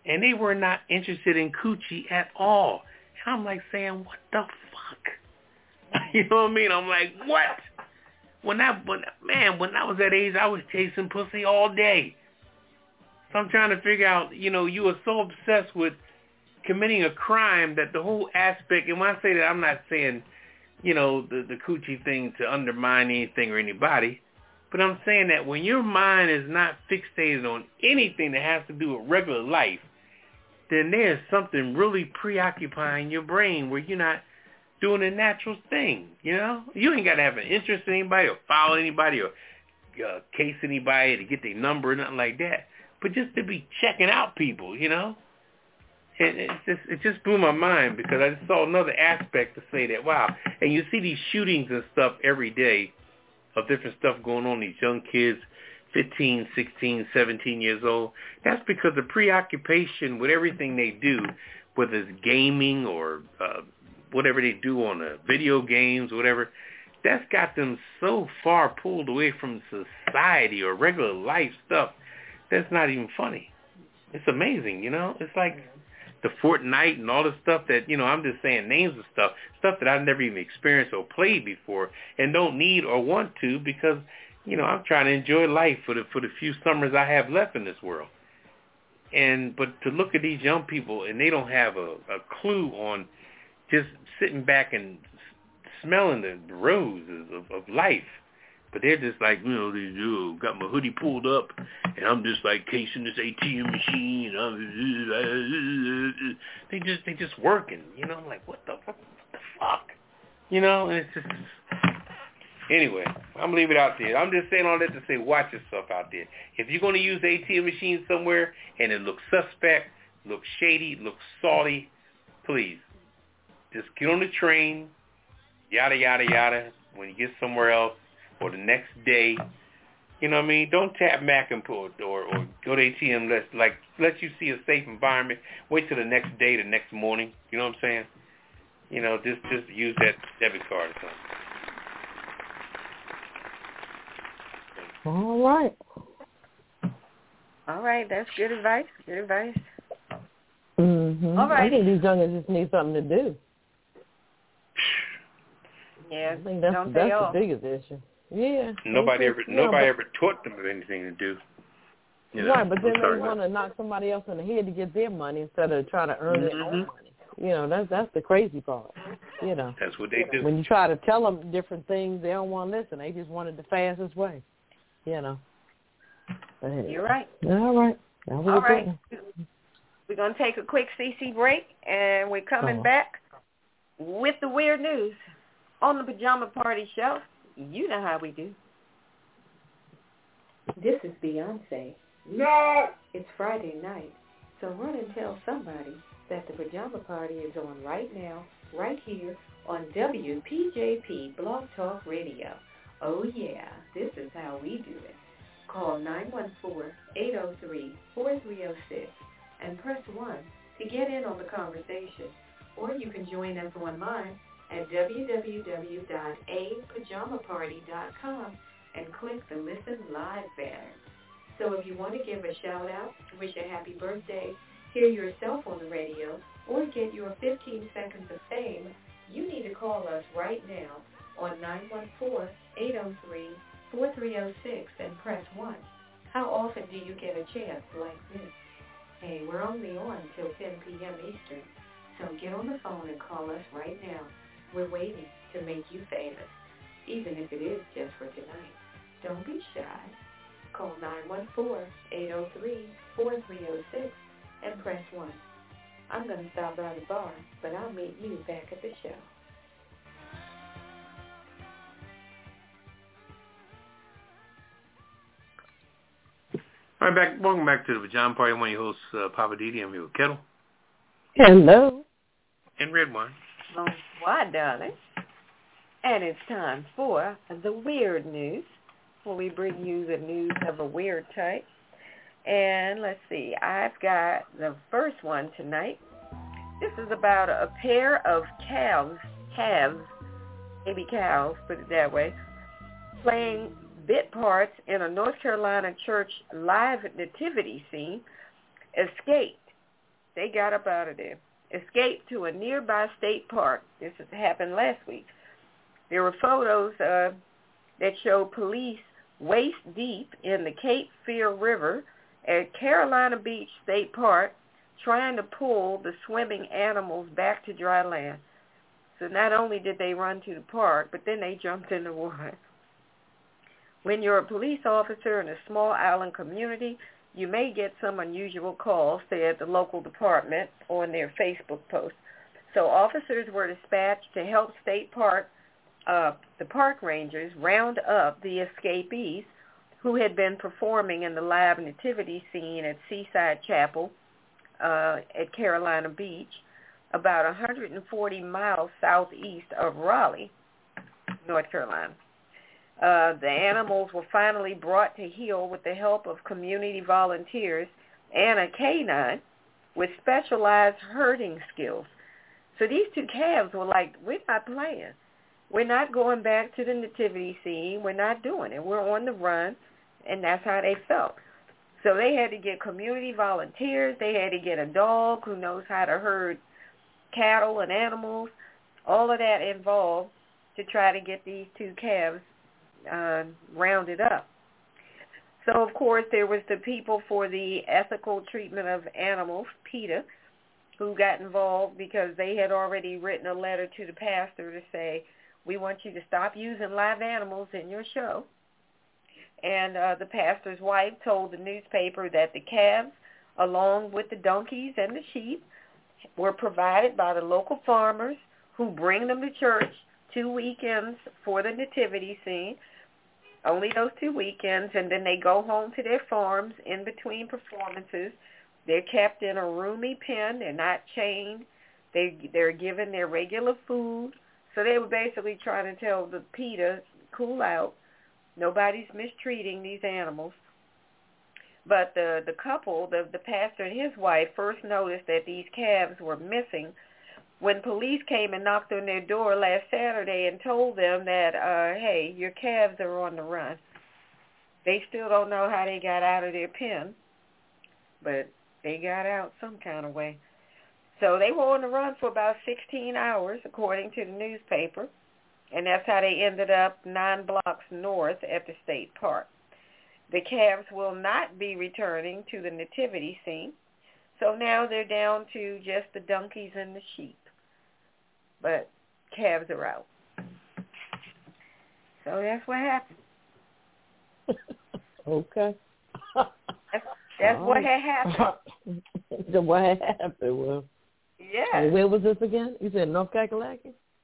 and they were not interested in coochie at all. And I'm like saying, "What the fuck?" you know what I mean? I'm like, "What?" When I, when man, when I was that age, I was chasing pussy all day. So I'm trying to figure out, you know, you were so obsessed with committing a crime that the whole aspect, and when I say that, I'm not saying, you know, the, the coochie thing to undermine anything or anybody, but I'm saying that when your mind is not fixated on anything that has to do with regular life, then there's something really preoccupying your brain where you're not doing a natural thing, you know? You ain't got to have an interest in anybody or follow anybody or uh, case anybody to get their number or nothing like that, but just to be checking out people, you know? And it just it just blew my mind because I just saw another aspect to say that wow. And you see these shootings and stuff every day of different stuff going on. These young kids, 15, 16, 17 years old. That's because the preoccupation with everything they do, whether it's gaming or uh, whatever they do on the video games, whatever, that's got them so far pulled away from society or regular life stuff that's not even funny. It's amazing, you know. It's like the Fortnite and all the stuff that you know. I'm just saying names of stuff, stuff that I've never even experienced or played before, and don't need or want to because you know I'm trying to enjoy life for the for the few summers I have left in this world. And but to look at these young people and they don't have a, a clue on just sitting back and smelling the roses of, of life. But they're just like, you know, they do. Got my hoodie pulled up, and I'm just like casing this ATM machine. I'm, they just they just working, you know. I'm like, what the, what the fuck, you know? And it's just anyway. I'm gonna it out there. I'm just saying all that to say, watch yourself out there. If you're gonna use ATM machine somewhere and it looks suspect, looks shady, looks salty, please just get on the train, yada yada yada. When you get somewhere else or the next day, you know what I mean. Don't tap Mac and pull or or go to ATM. Let like let you see a safe environment. Wait till the next day, the next morning. You know what I'm saying? You know, just just use that debit card or something. All right. All right, that's good advice. Good advice. Mm-hmm. All right. I think these youngins just need something to do. Yeah, I think that's don't that's they the all? biggest issue. Yeah. Nobody ever Yeah, nobody but- ever taught them of anything to do. You know, right, but then they want to knock somebody else in the head to get their money instead of trying to earn their own Mhm. money. You know, that's that's the crazy part. You know, That's what they do. when you try to tell them different things, they don't want to listen. They just want it the fastest way. You know. But anyway. You're right. All right. That was All a good We're gonna take a quick CC break, and we're coming Oh. back with the weird news on the Pajama Party Show. You know how we do. This is Beyonce. No! It's Friday night, so run and tell somebody that the pajama party is on right now, right here on WPJP Blog Talk Radio. Oh yeah, this is how we do it. Call 914-803-4306 and press 1 to get in on the conversation. Or you can join us online at www.apajamaparty.com and click the Listen Live banner. So if you want to give a shout out, wish a happy birthday, hear yourself on the radio, or get your 15 seconds of fame, you need to call us right now on 914-803-4306 and press 1. How often do you get a chance like this? Hey, we're only on till 10 p.m. Eastern, so get on the phone and call us right now. We're waiting to make you famous, even if it is just for tonight. Don't be shy. Call 914-803-4306 and press 1. I'm going to stop by the bar, but I'll meet you back at the show. All right, back. Welcome back to the Pajama Party. I'm one of your hosts, uh, Poppa DD. I'm here with Ketel Hello. and Redwine. Why, darling? And it's time for the weird news, where we bring you the news of a weird type. And let's see, I've got the first one tonight. This is about a pair of calves, calves, baby cows, put it that way, playing bit parts in a North Carolina church live nativity scene, escaped. They got up out of there. Escaped to a nearby state park. This happened last week. There were photos uh, that show police waist deep in the Cape Fear River at Carolina Beach State Park trying to pull the swimming animals back to dry land. So not only did they run to the park, but then they jumped in the water. When you're a police officer in a small island community, you may get some unusual calls, said the local department on their Facebook post. So officers were dispatched to help State Park, uh, the park rangers, round up the escapees who had been performing in the live nativity scene at Seaside Chapel uh, at Carolina Beach, about 140 miles southeast of Raleigh, North Carolina. Uh, the animals were finally brought to heel with the help of community volunteers and a canine with specialized herding skills. So these two calves were like, we're not playing. We're not going back to the nativity scene. We're not doing it. We're on the run, and that's how they felt. So they had to get community volunteers. They had to get a dog who knows how to herd cattle and animals, all of that involved to try to get these two calves uh, rounded up. So, of course, there was the people for the ethical treatment of animals, PETA, who got involved because they had already written a letter to the pastor to say, we want you to stop using live animals in your show. And uh, the pastor's wife told the newspaper that the calves, along with the donkeys and the sheep, were provided by the local farmers who bring them to church two weekends for the nativity scene, only those two weekends, and then they go home to their farms in between performances. They're kept in a roomy pen. They're not chained. They they're given their regular food. So they were basically trying to tell the PETA, cool out. Nobody's mistreating these animals. But the the couple, the the pastor and his wife, first noticed that these calves were missing when police came and knocked on their door last Saturday and told them that, uh, hey, your calves are on the run. They still don't know how they got out of their pen, but they got out some kind of way. So they were on the run for about 16 hours, according to the newspaper, and that's how they ended up nine blocks north at the state park. The calves will not be returning to the nativity scene, so now they're down to just the donkeys and the sheep but calves are out. So that's what happened. okay. That's, that's what had happened. what had happened was. Yeah. And where was this again? You said North Carolina.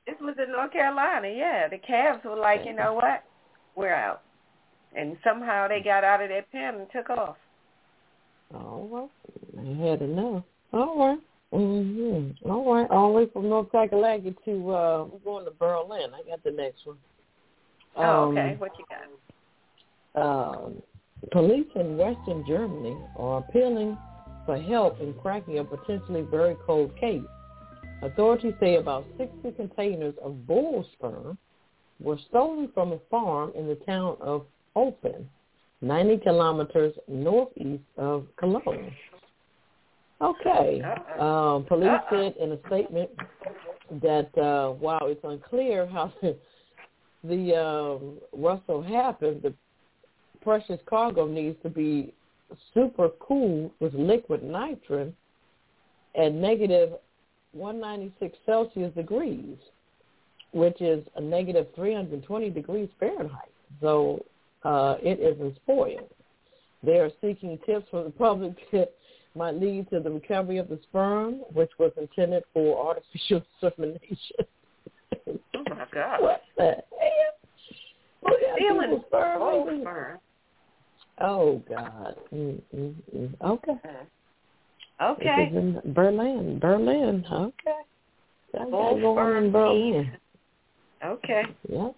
This was in North Carolina. Yeah, the calves were like, you know what, we're out, and somehow they got out of their pen and took off. Oh well, I had know. All right. Mm-hmm. All right, all the way from North Carolina to uh, we're going to Berlin. I got the next one. Oh, okay. Um, what you got? Um, police in Western Germany are appealing for help in cracking a potentially very cold case. Authorities say about 60 containers of bull sperm were stolen from a farm in the town of Open, 90 kilometers northeast of Cologne. Okay. Um, police Uh-oh. said in a statement that uh, while it's unclear how the, the um, Russell happened, the precious cargo needs to be super cooled with liquid nitrogen at negative 196 Celsius degrees, which is a negative 320 degrees Fahrenheit. So uh, it isn't spoiled. They are seeking tips from the public might lead to the recovery of the sperm, which was intended for artificial insemination. oh my God! What the hell? Stealing sperm. sperm. Oh God. Mm-mm-mm. Okay. Uh, okay. This is in Berlin. Berlin. Okay. That's going in Berlin. Okay. Yep.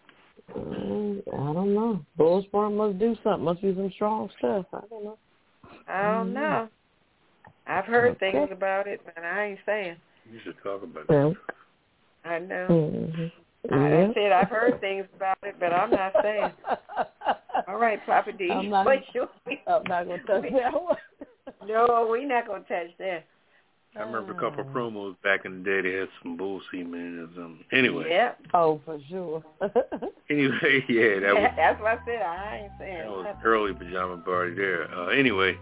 Mm, I don't know. Bull sperm must do something. Must be some strong stuff. I don't know. I don't mm-hmm. know. I've heard okay. things about it, but I ain't saying. You should talk about it. I know. Mm-hmm. I said I've heard things about it, but I'm not saying. All right, Papa D. I'm not, I'm not going to touch that one. no, we're not going to touch that. I remember a couple of oh. promos back in the day. They had some bull semen or something. Anyway. Yeah. Oh, for sure. anyway, yeah, that was. That's what I said. I ain't saying. That was early pajama party there. Uh, anyway,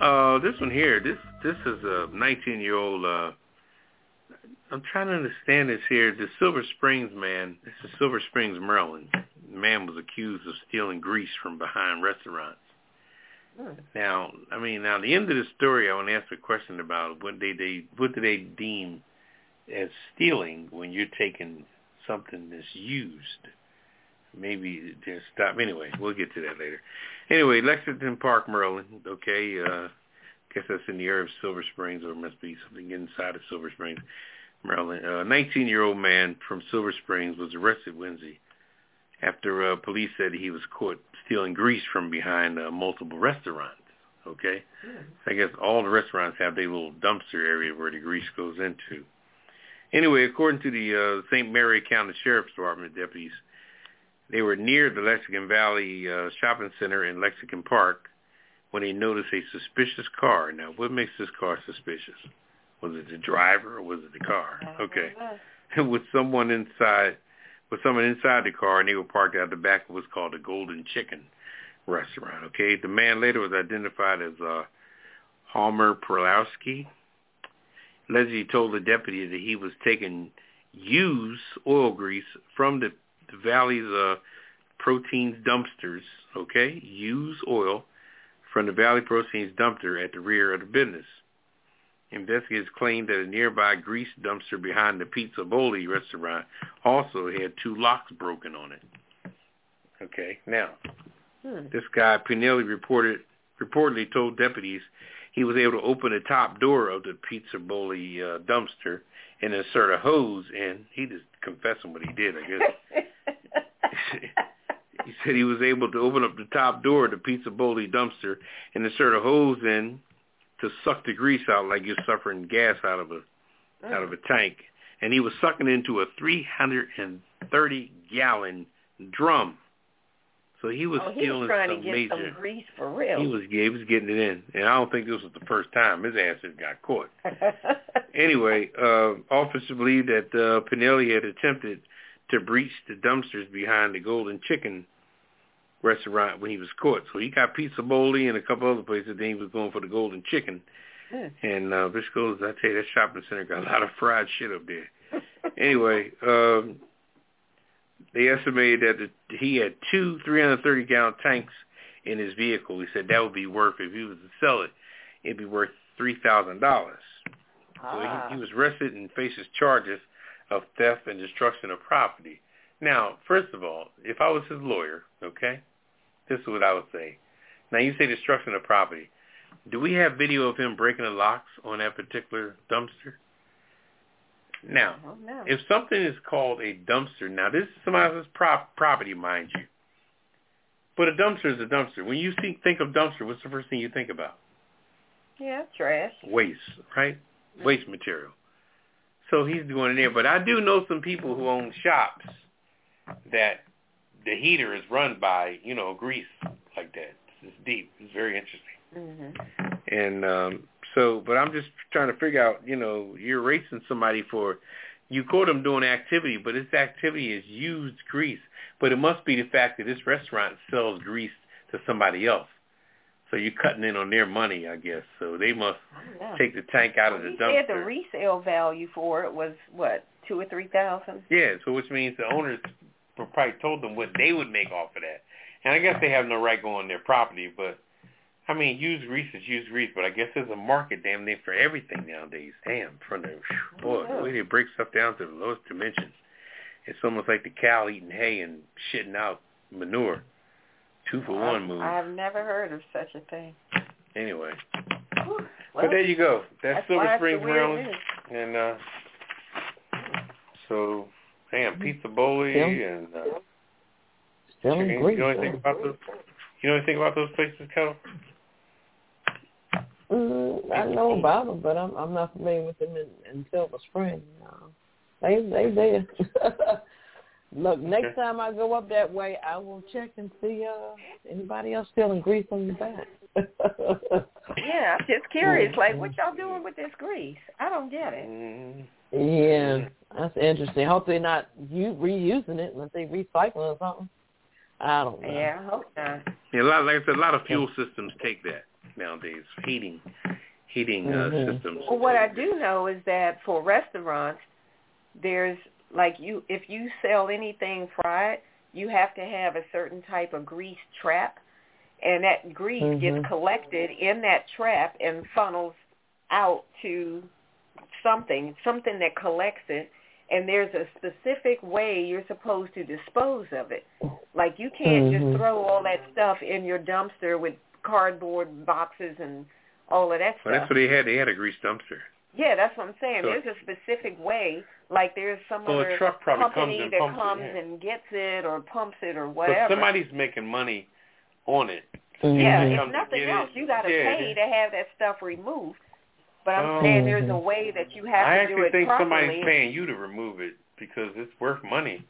uh, this one here, this this is a 19 year old. Uh, I'm trying to understand this here. The Silver Springs man. This is Silver Springs, Maryland. The man was accused of stealing grease from behind restaurants. Hmm. Now, I mean, now the end of the story, I want to ask a question about what they they what do they deem as stealing when you're taking something that's used. Maybe just stop. Anyway, we'll get to that later. Anyway, Lexington Park, Maryland. Okay, uh, guess that's in the area of Silver Springs, or must be something inside of Silver Springs, Maryland. A uh, 19-year-old man from Silver Springs was arrested Wednesday after uh, police said he was caught stealing grease from behind uh, multiple restaurants. Okay, I guess all the restaurants have their little dumpster area where the grease goes into. Anyway, according to the uh, St. Mary County Sheriff's Department deputies, they were near the Lexington Valley uh, Shopping Center in Lexington Park when they noticed a suspicious car. Now, what makes this car suspicious? Was it the driver or was it the car? Okay. with someone inside, with someone inside the car, and they were parked out the back of what's called the Golden Chicken restaurant. Okay. The man later was identified as uh, Homer Perlowski. Leslie told the deputy that he was taking used oil grease from the, the valley's uh, proteins dumpsters. Okay, used oil from the Valley Proteins dumpster at the rear of the business. Investigators claimed that a nearby grease dumpster behind the Pizza Boli restaurant also had two locks broken on it. Okay, now Hmm. this guy Pinelli reported reportedly told deputies he was able to open the top door of the Pizza Boli uh, dumpster and insert a hose in. He just confessing what he did, I guess. he said he was able to open up the top door of the Pizza Boli dumpster and insert a hose in to suck the grease out like you're suffering gas out of a out of a tank. And he was sucking into a 330 gallon drum. So he was oh, he stealing was trying some to get major. some grease for real. He was he was getting it in, and I don't think this was the first time his ass had got caught. Anyway, uh, officers believe that uh, Pinelli had attempted to breach the dumpsters behind the Golden Chicken restaurant when he was caught. So he got Pizza Boli and a couple other places. Then he was going for the Golden Chicken. Hmm. And uh, this goes, I tell you, that shopping center got a lot of fried shit up there. anyway, um, they estimated that he had two 330 gallon tanks in his vehicle. He said that would be worth, if he was to sell it, it'd be worth three thousand dollars. So ah. he, he was arrested and faces charges of theft and destruction of property. Now, first of all, if I was his lawyer, okay, this is what I would say. Now, you say destruction of property. Do we have video of him breaking the locks on that particular dumpster? Now, Oh, no. if something is called a dumpster, now this is somebody else's prop, property, mind you. But a dumpster is a dumpster. When you see, think of dumpster, what's the first thing you think about? yeah, trash. Waste, right? Waste material. So he's doing it there. But I do know some people who own shops that the heater is run by, you know, grease like that. It's deep. It's very interesting. hmm And um so but I'm just trying to figure out, you know, you're racing somebody for you caught them doing activity, but this activity is used grease. But it must be the fact that this restaurant sells grease to somebody else. So you're cutting in on their money, I guess. So they must Yeah. take the tank out of the he dumpster. said the resale value for it was what two or three thousand. Yeah, so which means the owners probably told them what they would make off of that. And I guess they have no right going on their property, but I mean, used grease is used grease, but I guess there's a market damn near for everything nowadays. Damn, from the whew, boy, the way they break stuff down to the lowest dimensions. It's almost like the cow eating hay and shitting out manure. Two for one move. I've never heard of such a thing. Anyway. Whew. but there you go. That's, that's Silver why Springs, the way it Maryland. And uh so damn, Pizza Boli Yeah. and uh Still chicken. in grease. You know anything about those you know anything about those places, Kel? Mm, I know about them, but I'm I'm not familiar with them in, in Silver Spring. No. They they there. Look, next Okay. time I go up that way, I will check and see uh anybody else stealing grease on the back. Yeah, I'm just curious. Like, what y'all doing with this grease? I don't get it. Yeah, that's interesting. Hopefully not you reusing it unless they recycle or something. I don't know. Yeah, I hope not. Yeah, a lot like I said, a lot of fuel systems take that nowadays. Heating heating uh, Mhm. systems. Well, what I do know is that for restaurants, there's like you if you sell anything fried, you have to have a certain type of grease trap, and that grease Mhm. gets collected in that trap and funnels out to something, something that collects it. And there's a specific way you're supposed to dispose of it. Like you can't Mhm. just throw all that stuff in your dumpster with cardboard boxes and all of that stuff. Well, that's what they had. They had a grease dumpster. Yeah, that's what I'm saying. So- There's a specific way. Like there's some Well, a other truck probably comes company and that pumps it, comes yeah. and gets it or pumps it or But whatever. somebody's making money on it. Yeah, if nothing else, it. you got to Yeah, pay yeah. to have that stuff removed. But I'm Oh. saying there's a way that you have I to do it I actually think properly. somebody's paying you to remove it because it's worth money.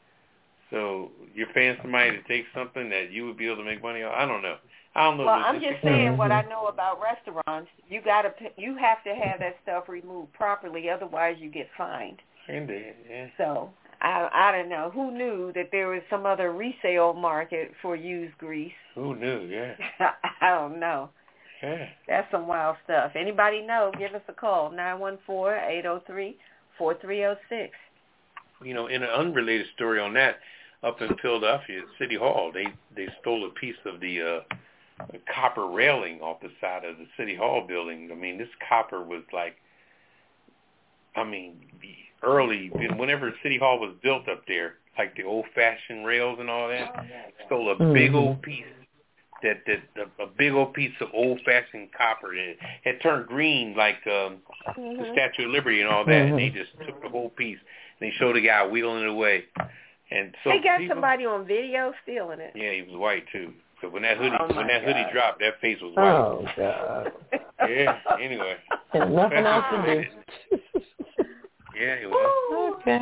So you're paying somebody to take something that you would be able to make money on. I don't know. I don't know. Well, I'm just saying what I Mhm. know about restaurants. You got to you have to have that stuff removed properly, otherwise you get fined. Indeed, yeah. So I I don't know who knew that there was some other resale market for used grease. Who knew? Yeah, I don't know. yeah. That's some wild stuff. Anybody know? Give us a call nine one four eight zero three four three zero six. You know, in an unrelated story on that, up in Philadelphia, at City Hall, they they stole a piece of the uh copper railing off the side of the City Hall building. I mean, this copper was like, I mean, the early whenever City Hall was built up there, like the old-fashioned rails and all that. Stole a big Mhm. old piece. That that a, a big old piece of old-fashioned copper. And had turned green like um the Statue of Liberty and all that, and they Mhm. just took the whole piece and they showed a guy wheeling it away. And so they got people, somebody on video stealing it. Yeah, he was white too. So when that hoodie Oh, when that hoodie dropped, that face was white. Oh God. Yeah. Anyway. There's nothing else to do. Yeah, it was. okay.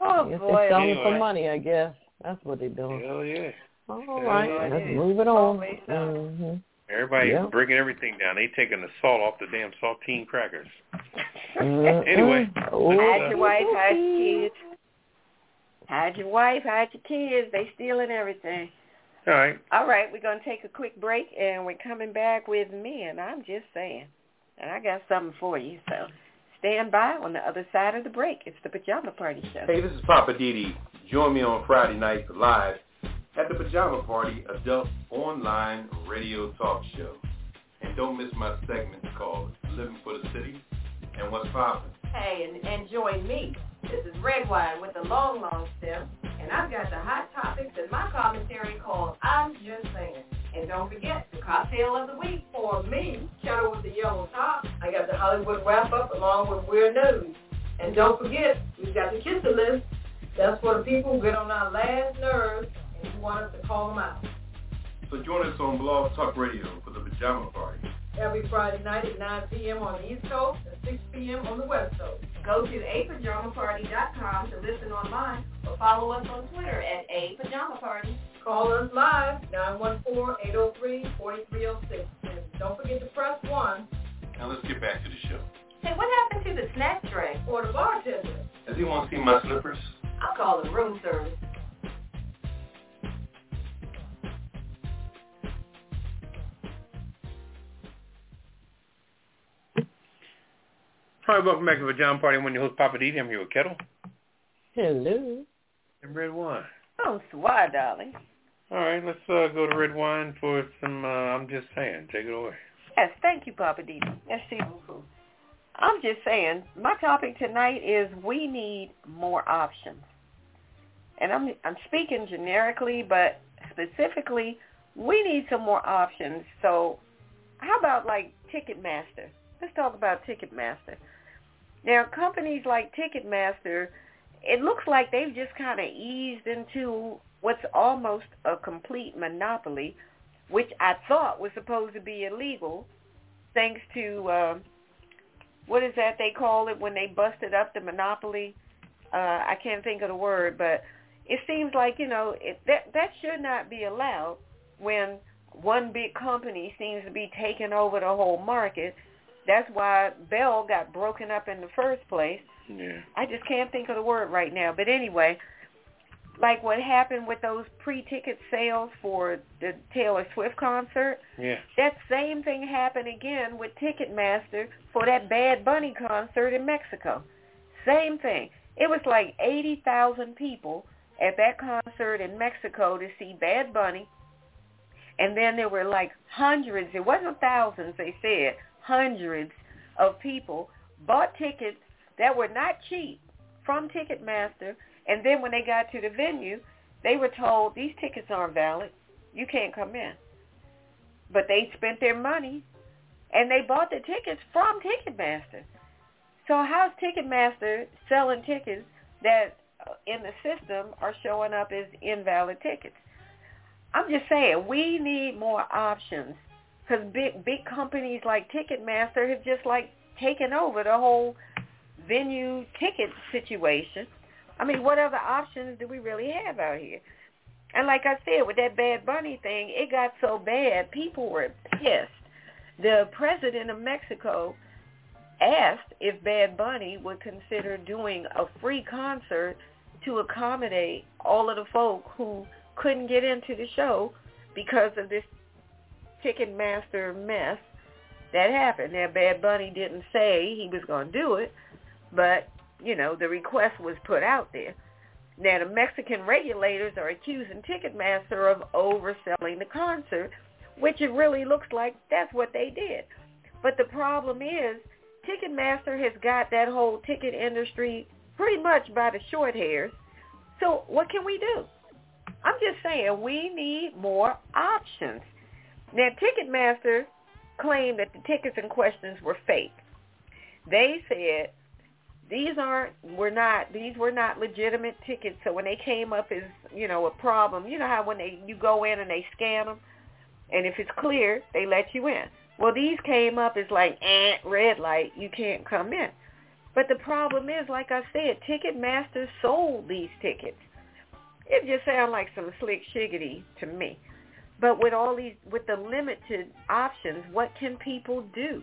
Oh I guess boy. they're selling Anyway. for money. I guess that's what they're doing. Hell yeah. All Yeah, let's is. move it on. Mm-hmm. Everybody's Yeah. breaking everything down. They taking the salt off the damn saltine crackers. Mm-hmm. Anyway, oh, Hide your wife, hide your kids. Hide your wife, hide your kids. They stealing everything. All right. All right, we're going to take a quick break, and we're coming back with men. I'm just saying. And I got something for you, so stand by on the other side of the break. It's the Pajama Party Show. Hey, this is Poppa DD. Join me on Friday night live at the Pajama Party Adult Online Radio Talk Show. And don't miss my segment called Living for the City and What's Poppin'. Hey, and, and join me. This is Redwine with the long, long stem, and I've got the hot topics in my commentary called I'm Just Saying. And don't forget, the cocktail of the week for me, Ketel with the Yellow Top. I got the Hollywood Wrap-Up along with Weird News. And don't forget, we've got the Kiss It List. That's for the people who get on our last nerves, and you want us to call them out. So join us on Blog Talk Radio for the Pajama Party. Every Friday night at 9 p.m. on the East Coast and 6 p.m. on the West Coast. Go to apajamaparty.com to listen online or follow us on Twitter at apajamaparty. Call us live, 914-803-4306. And don't forget to press 1 Now let's get back to the show. Hey, what happened to the snack tray or the bartender? Does he want to see my slippers? I'll call it room service. All right, welcome back to the John Party. I'm your host, Poppa DD. I'm here with Ketel Hello. and Redwine. Oh, swat, darling. All right, let's uh, go to Redwine for some, uh, I'm just saying. Take it away. Yes, thank you, Poppa DD. Merci beaucoup. I'm just saying, my topic tonight is we need more options. And I'm I'm speaking generically, but specifically, we need some more options. So how about like Ticketmaster? Let's talk about Ticketmaster. Now, companies like Ticketmaster, it looks like they've just kind of eased into what's almost a complete monopoly, which I thought was supposed to be illegal, thanks to uh, what is that they call it when they busted up the monopoly? Uh, I can't think of the word, but it seems like you know it, that that should not be allowed when one big company seems to be taking over the whole market. That's why Bell got broken up in the first place. Yeah. I just can't think of the word right now. But anyway, like what happened with those pre-ticket sales for the Taylor Swift concert, Yeah. that same thing happened again with Ticketmaster for that Bad Bunny concert in Mexico. Same thing. It was like 80,000 people at that concert in Mexico to see Bad Bunny. And then there were like hundreds, it wasn't thousands, they said, hundreds of people bought tickets that were not cheap from Ticketmaster. And then when they got to the venue, they were told, these tickets aren't valid. You can't come in. But they spent their money and they bought the tickets from Ticketmaster. So how's Ticketmaster selling tickets that uh, in the system are showing up as invalid tickets? I'm just saying we need more options because big big companies like Ticketmaster have just like taken over the whole venue ticket situation. I mean, what other options do we really have out here? And like I said, with that Bad Bunny thing, it got so bad, people were pissed. The president of Mexico asked if Bad Bunny would consider doing a free concert to accommodate all of the folk who couldn't get into the show because of this Ticketmaster mess that happened. Now, Bad Bunny didn't say he was going to do it, but, you know, the request was put out there. Now, the Mexican regulators are accusing Ticketmaster of overselling the concert, which it really looks like that's what they did. But the problem is Ticketmaster has got that whole ticket industry pretty much by the short hairs. So what can we do? I'm just saying we need more options. Now, Ticketmaster claimed that the tickets in questions were fake. They said these aren't were not these were not legitimate tickets. So when they came up as you know a problem, you know how when they you go in and they scan them, and if it's clear, they let you in. Well, these came up as like eh, red light, you can't come in. But the problem is, like I said, Ticketmaster sold these tickets. It just sounds like some slick shiggity to me. But with all these, with the limited options, what can people do?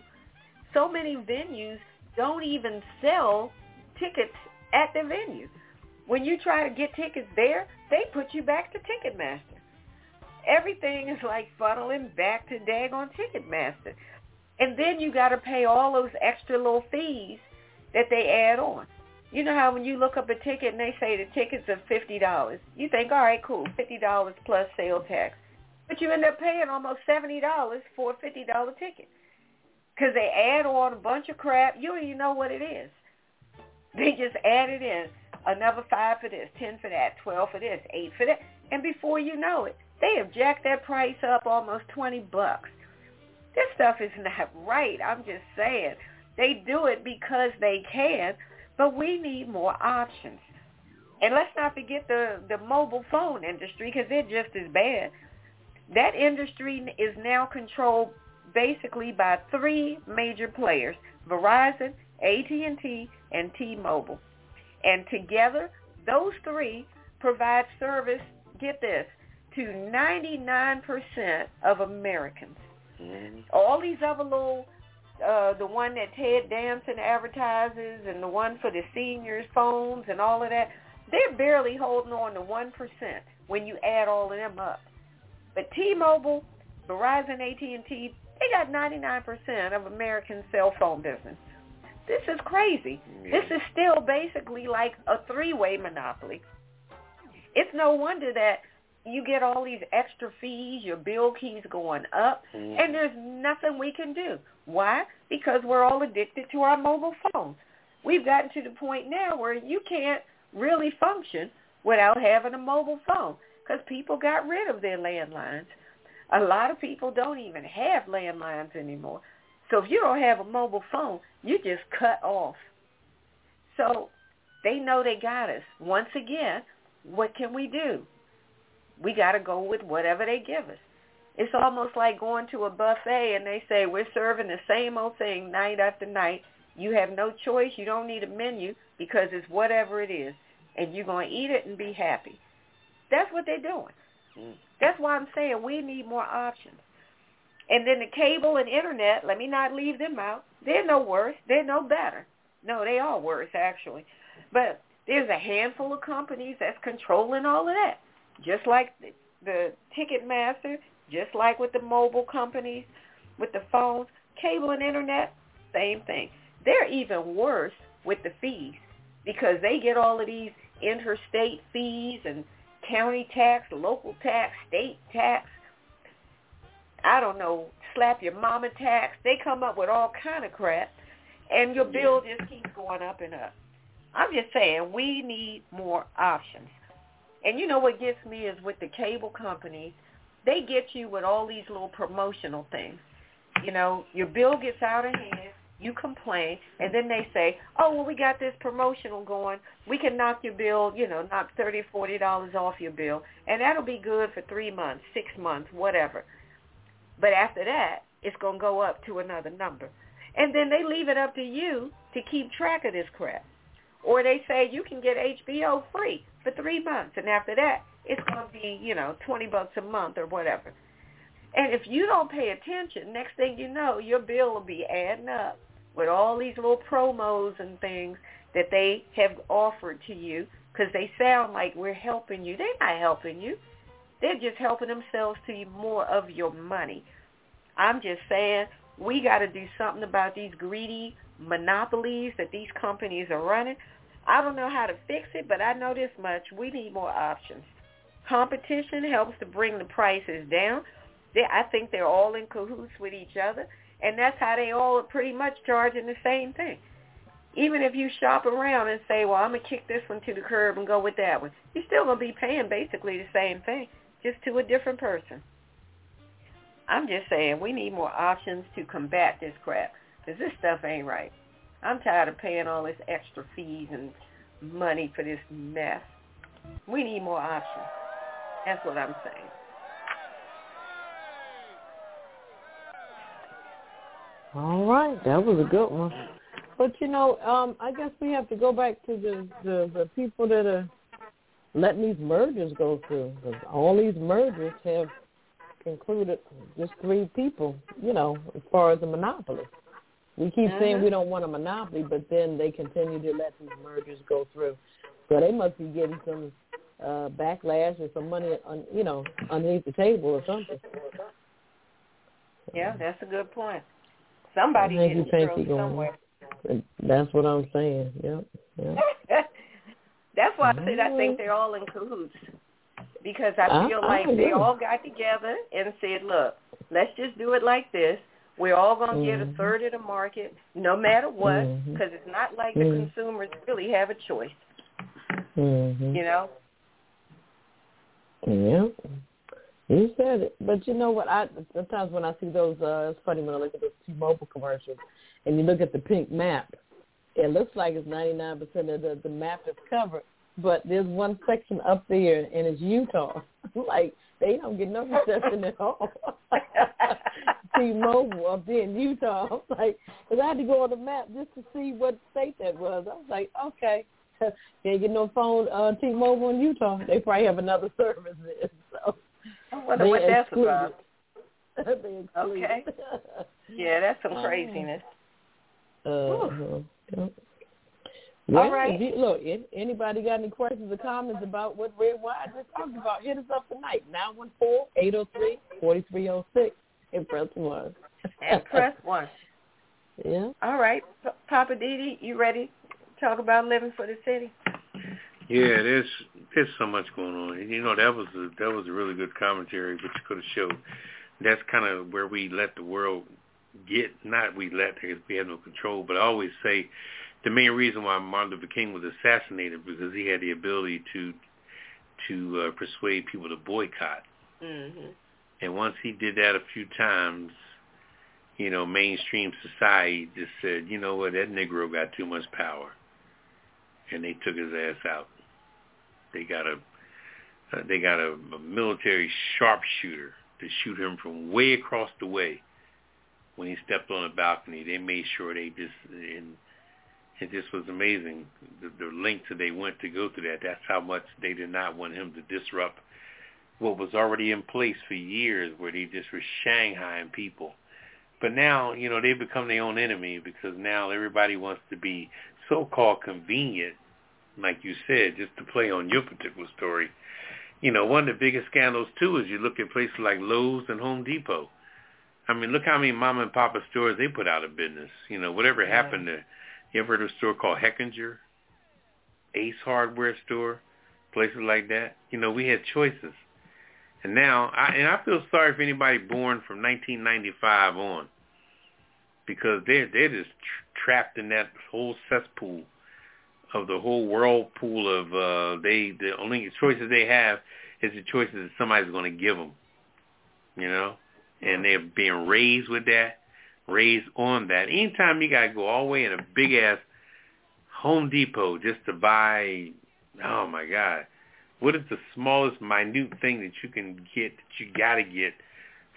So many venues don't even sell tickets at the venue. When you try to get tickets there, they put you back to Ticketmaster. Everything is like funneling back to daggone Ticketmaster. And then you got to pay all those extra little fees that they add on. You know how when you look up a ticket and they say the ticket's are $50, you think, all right, cool, $50 plus sales tax. But you end up paying almost $70 for a $50 ticket because they add on a bunch of crap. You don't even know what it is. They just add it in. Another five for this, ten for that, twelve for this, eight for that. And before you know it, they have jacked that price up almost 20 bucks. This stuff is not right. I'm just saying. They do it because they can, but we need more options. And let's not forget the, the mobile phone industry because they're just as bad. That industry is now controlled basically by three major players, Verizon, AT&T, and T-Mobile. And together, those three provide service, get this, to 99% of Americans. Mm-hmm. All these other little, uh, the one that Ted Danson advertises and the one for the seniors' phones and all of that, they're barely holding on to 1% when you add all of them up. But T-Mobile, Verizon, AT&T, they got 99% of American cell phone business. This is crazy. Yeah. This is still basically like a three-way monopoly. It's no wonder that you get all these extra fees, your bill keeps going up, mm-hmm. and there's nothing we can do. Why? Because we're all addicted to our mobile phones. We've gotten to the point now where you can't really function without having a mobile phone because people got rid of their landlines. A lot of people don't even have landlines anymore. So if you don't have a mobile phone, you just cut off. So they know they got us. Once again, what can we do? We got to go with whatever they give us. It's almost like going to a buffet and they say, we're serving the same old thing night after night. You have no choice. You don't need a menu because it's whatever it is. And you're going to eat it and be happy. That's what they're doing. Mm. That's why I'm saying we need more options. And then the cable and internet, let me not leave them out. They're no worse. They're no better. No, they are worse actually. But there's a handful of companies that's controlling all of that. Just like the, the Ticketmaster, just like with the mobile companies, with the phones, cable and internet, same thing. They're even worse with the fees because they get all of these interstate fees and county tax, local tax, state tax, I don't know, slap your mama tax. They come up with all kind of crap, and your bill just keeps going up and up. I'm just saying we need more options. And you know what gets me is with the cable companies, they get you with all these little promotional things. You know, your bill gets out of hand, You complain, and mm-hmm. then they say, "Oh, well, we got this promotional going. We can knock your bill, you know, knock thirty, forty dollars off your bill, and that'll be good for three months, six months, whatever." But after that, it's gonna go up to another number, and then they leave it up to you to keep track of this crap. Or they say you can get HBO free for three months, and after that, it's going to be, you know, 20 bucks a month or whatever. And if you don't pay attention, next thing you know, your bill will be adding up with all these little promos and things that they have offered to you because they sound like we're helping you. They're not helping you. They're just helping themselves to you more of your money. I'm just saying we got to do something about these greedy monopolies that these companies are running. I don't know how to fix it, but I know this much. We need more options. Competition helps to bring the prices down. I think they're all in cahoots with each other, and that's how they all are pretty much charging the same thing. Even if you shop around and say, well, I'm going to kick this one to the curb and go with that one, you're still going to be paying basically the same thing, just to a different person. I'm just saying we need more options to combat this crap because this stuff ain't right. I'm tired of paying all this extra fees and money for this mess. We need more options. That's what I'm saying. All right, that was a good one. But you know, um, I guess we have to go back to the the, the people that are letting these mergers go through. Because all these mergers have included just three people. You know, as far as a monopoly. We keep Mhm. saying we don't want a monopoly, but then they continue to let these mergers go through. So they must be getting some uh backlash or some money, on, you know, underneath the table or something. Yeah, that's a good point. Somebody I think getting you think you're going somewhere. That's what I'm saying. Yep. Yep. That's why I said I think they're all in cahoots. Because I I- feel I like they all got together and said, look, let's just do it like this. We're all going to get a Mhm. third of the market no matter what because it's not like the Mhm. consumers really have a choice, Mhm. you know? Yeah. You said it. But you know what? I sometimes when I see those, uh, it's funny when I look at those T-Mobile commercials, and you look at the pink map, it looks like it's 99% of the the map is covered, but there's one section up there, and it's Utah. like they don't get no reception at all. T-Mobile up there in Utah. I'm like, because I had to go on the map just to see what state that was. I was like, okay. Can't get no phone uh T-Mobile in Utah. They probably have another service there. So I wonder they what that's excluded. about. Okay. Yeah, that's some Oh. craziness. Uh-huh. Yep. Well, All right. if you, look, if anybody got any questions or comments about what Redwine just talked about, hit us up tonight, 914-803-4306 and press 1. And press one. Yeah. All right, Poppa DD, you ready to talk about living for the city? Yeah, there's there's so much going on. And, You know, that was a, that was a really good commentary, which could have showed. That's kind of where we let the world get. Not we let because we had no control. But I always say the main reason why Martin Luther King was assassinated because he had the ability to to uh, persuade people to boycott. Mhm. And once he did that a few times, you know, mainstream society just said, you know what, that Negro got too much power, and they took his ass out. They got a uh, they got a, a military sharpshooter to shoot him from way across the way when he stepped on a balcony. They made sure they just and it just was amazing the, the lengths that they went to go through that. That's how much they did not want him to disrupt what was already in place for years, where they just were shanghaiing people. But now, you know, they've become their own enemy because now everybody wants to be so-called convenient, like you said, just to play on your particular story. You know, one of the biggest scandals too is you look at places like Lowe's and Home Depot. I mean, look how many mom and papa stores they put out of business. You know, whatever happened to you ever heard of a store called Hechinger, Ace Hardware store, places like that? You know, we had choices. And now, I, and I feel sorry for anybody born from 1995 on, because they're they're just tr- trapped in that whole cesspool of the whole whirlpool of uh, they the only choices they have is the choices that somebody's going to give them, you know, and they're being raised with that. raised on that. Anytime you gotta go all the way in a big ass Home Depot just to buy, oh my God, what is the smallest minute thing that you can get that you gotta get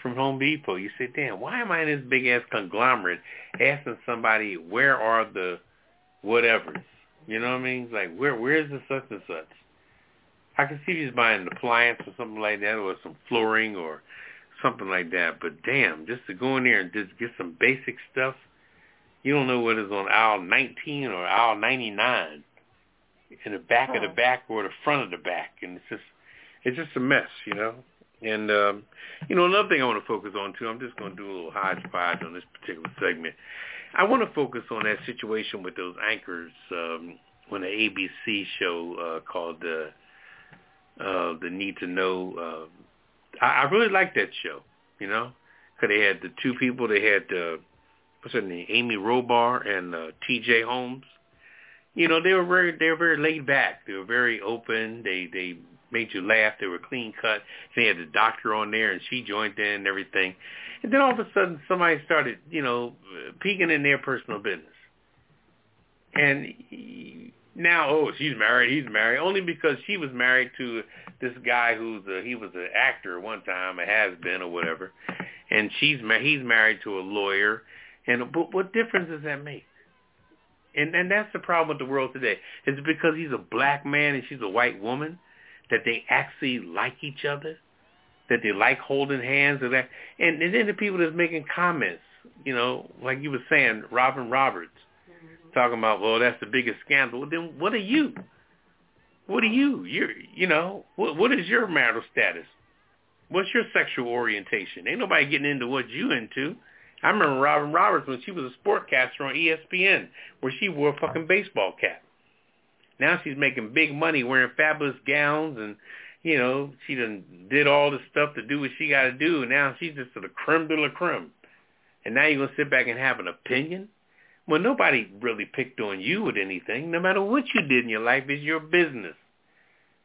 from Home Depot? You say, damn, why am I in this big ass conglomerate asking somebody where are the whatevers? You know what I mean? Like where where's the such and such? I can see he's buying an appliance or something like that, or some flooring or something like that. But damn, just to go in there and just get some basic stuff, you don't know what is on aisle 19 or aisle 99, in the back of the back or the front of the back, and it's just it's just a mess, you know. And um, you know, another thing I want to focus on too. I'm just going to do a little hodgepodge on this particular segment. I want to focus on that situation with those anchors um, when the ABC show uh, called uh, uh, the Need to Know. Uh, I, I really liked that show, you know, because they had the two people. They had uh, what's her name, Amy Robach and uh, T.J. Holmes. You know, they were very they were very laid back. They were very open. They they made you laugh. They were clean cut. They had the doctor on there, and she joined in and everything. And then all of a sudden, somebody started, you know, peeking in their personal business. And now, oh, she's married, he's married, only because she was married to this guy who's a, he was an actor one time, a has been or whatever, and she's he's married to a lawyer, and but what difference does that make? And and that's the problem with the world today. Is it because he's a black man and she's a white woman that they actually like each other, that they like holding hands and that, and, and then the people that's making comments, you know, like you were saying, Robin Roberts mm-hmm. talking about, well, that's the biggest scandal. Well, then what are you? What are you? You're, you know, what, what is your marital status? What's your sexual orientation? Ain't nobody getting into what you into. I remember Robin Roberts when she was a sportcaster on ESPN, where she wore a fucking baseball cap. Now she's making big money wearing fabulous gowns and, you know, she done did all the stuff to do what she got to do. And now she's just the creme de la creme. And now you're going to sit back and have an opinion? Well, nobody really picked on you with anything. No matter what you did in your life, it's your business.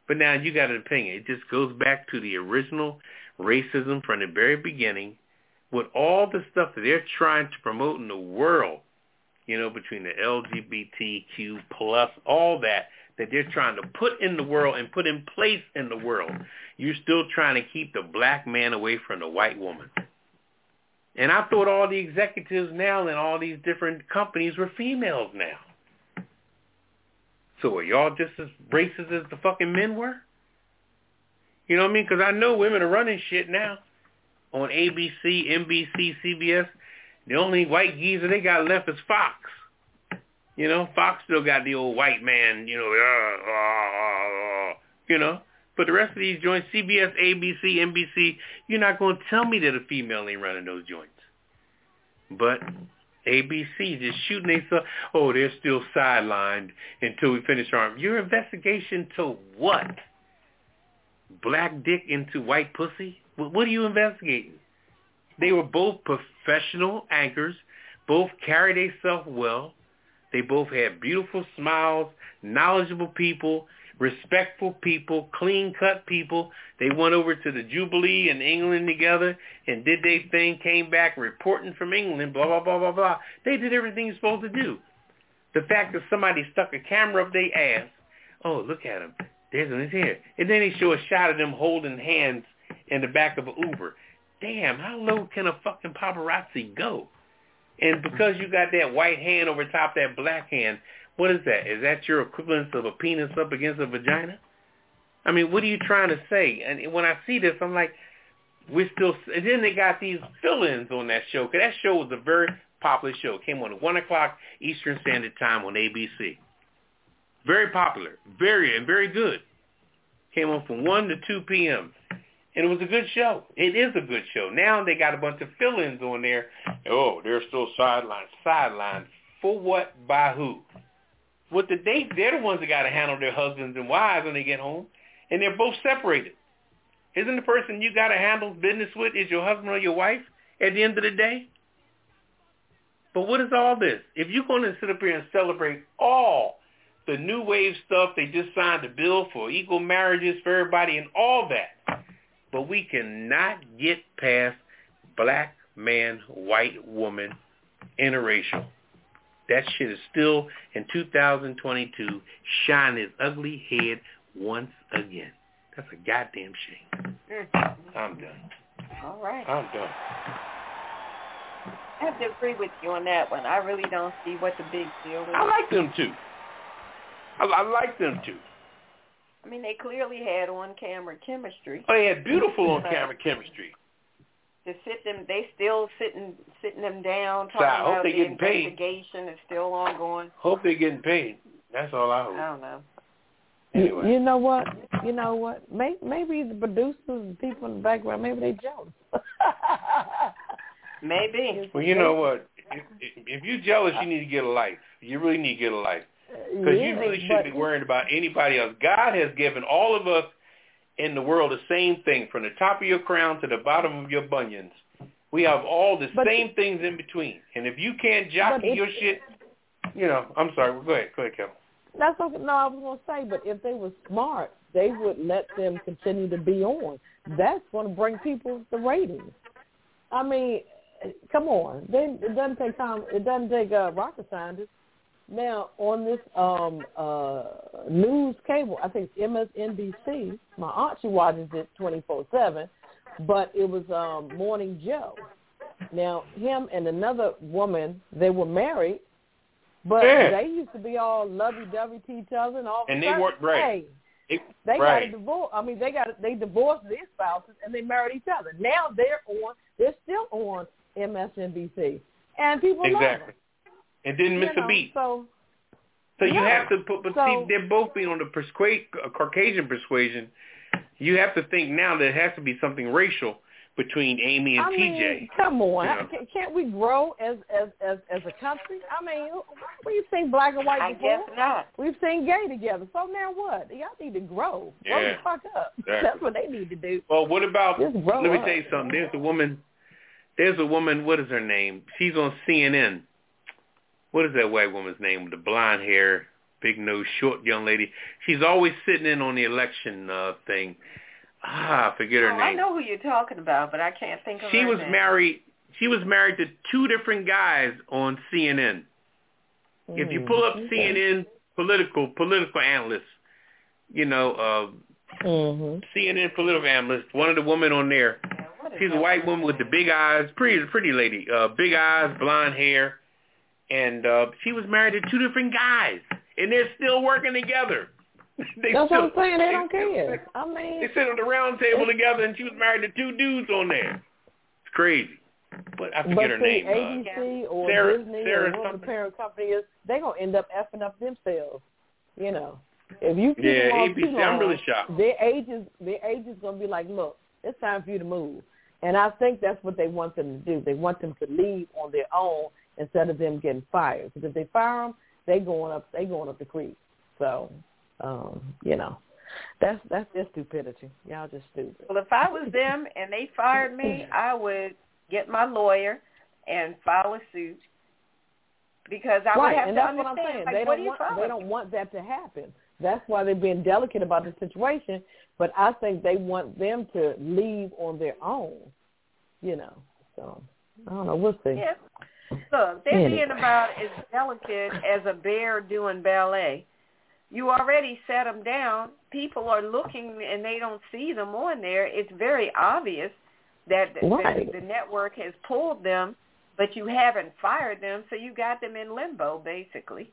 But now you got an opinion. It just goes back to the original racism from the very beginning with all the stuff that they're trying to promote in the world, you know, between the LGBTQ plus, all that, that they're trying to put in the world and put in place in the world. You're still trying to keep the black man away from the white woman. And I thought all the executives now in all these different companies were females now. So are y'all just as racist as the fucking men were? You know what I mean? Because I know women are running shit now on ABC, NBC, CBS. The only white geezer they got left is Fox. You know, Fox still got the old white man, you know, uh, uh, uh, you know. But the rest of these joints, CBS, ABC, NBC, you're not going to tell me that a female ain't running those joints. But ABC just shooting themselves. Oh, they're still sidelined until we finish our your investigation to what? Black dick into white pussy? What are you investigating? They were both professional anchors, both carried themselves well. They both had beautiful smiles, knowledgeable people, respectful people, clean-cut people. They went over to the Jubilee in England together and did their thing, came back reporting from England, blah, blah, blah, blah, blah. They did everything you're supposed to do. The fact that somebody stuck a camera up their ass, oh, look at him. There's one here. And then they show a shot of them holding hands in the back of an Uber. Damn, how low can a fucking paparazzi go? And because you got that white hand over top that black hand, what is that? Is that your equivalence of a penis up against a vagina? I mean, what are you trying to say? And when I see this, I'm like, we're still. And then they got these fill-ins on that show because that show was a very popular show. It came on at one o'clock Eastern Standard Time on ABC. Very popular, very and very good. Came on from one to two p.m. And it was a good show. It is a good show. Now they got a bunch of fill-ins on there. Oh, they're still sidelined. Sidelined for what? By who? With the date, they're the ones that got to handle their husbands and wives when they get home, and they're both separated. Isn't the person you got to handle business with is your husband or your wife at the end of the day? But what is all this? If you're going to sit up here and celebrate all the new wave stuff they just signed a bill for equal marriages for everybody and all that, but we cannot get past black man, white woman interracial. That shit is still in 2022 shining its ugly head once again. That's a goddamn shame. Mm. I'm done. All right. I'm done. I have to agree with you on that one. I really don't see what the big deal is. I like them too. I, I like them too. I mean, they clearly had on-camera chemistry. Oh, they had beautiful on-camera chemistry. To sit them, they still sitting sitting them down. So I hope about they the getting paid. investigation is still ongoing. Hope they're getting paid. That's all I hope. I don't know. Anyway. You, you know what? You know what? Maybe, maybe the producers, the people in the background, maybe they jealous. Maybe. Well, you know what? If, if, if you're jealous, you need to get a life. You really need to get a life. Because you really shouldn't but- be worrying about anybody else. God has given all of us in the world the same thing, from the top of your crown to the bottom of your bunions. We have all the same things in between. And if you can't jockey if- your shit, you know, I'm sorry. Go ahead. Go ahead, Kevin. That's okay. No, I was going to say, but if they were smart, they would let them continue to be on. That's going to bring people the ratings. I mean, come on. They, it doesn't take time. It doesn't take uh, rocket scientists. Now on this um uh news cable, I think it's MSNBC. My aunt she watches it twenty four seven, but it was um Morning Joe. Now him and another woman, they were married, but Yeah. they used to be all lovey dovey to each other and all. And they right. Hey, It, they right. got a divorce. I mean, they got they divorced their spouses and they married each other. Now they're on. They're still on MSNBC, and people love Exactly. them. And didn't miss you a beat. So So you Yeah. have to put, but So- see, they're both being on the persuade, uh, Caucasian persuasion. You have to think now there has to be something racial between Amy and I mean, TJ. come on, You know. Can- can't we grow as as as as a country? I mean, we've seen black and white I before. guess not. We've seen gay together. So now what? Y'all need to grow. Grow Yeah. the fuck up. Exactly. That's what they need to do. Well, what about? Let me up. tell you something. There's a woman. There's a woman. What is her name? She's on CNN. What is that white woman's name with the blonde hair, big nose, short young lady? She's always sitting in on the election uh thing. Ah, I forget her Oh, name. I know who you're talking about, but I can't think of She her was name. married. She was married to two different guys on CNN. If you pull up Mhm. CNN political political analysts, you know, uh, Mhm. CNN political analyst, one of the women on there, Yeah, she's a white woman with the big eyes, pretty pretty lady, uh, big eyes, blonde hair, and uh, she was married to two different guys, and they're still working together. they That's still, what I'm saying. They don't still- care. I mean, They sit on the round table together, and she was married to two dudes on there. It's crazy, but I forget but her see, name. Uh, ABC or Sarah- Disney Sarah or whoever the parent company is, they're gonna end up effing up themselves. You know, if you keep Yeah, them ABC, too I'm really shocked. Their agents, their agents gonna be like, look, it's time for you to move. And I think that's what they want them to do. They want them to leave on their own instead of them getting fired. Because if they fire them, they going up, they going up the creek. So, um, you know, that's that's their stupidity. Y'all just stupid. Well, if I was them and they fired me, I would get my lawyer and file a suit because I would right, have and to that's what I'm saying. Like, they what don't want filing? they don't want that to happen. That's why they're being delicate about the situation. But I think they want them to leave on their own. You know, so I don't know. We'll see. Yeah. Look, they're Anyway. being about as delicate as a bear doing ballet. You already set them down. People are looking and they don't see them on there. It's very obvious that the, Right. the, the network has pulled them, but you haven't fired them, so you got them in limbo, basically.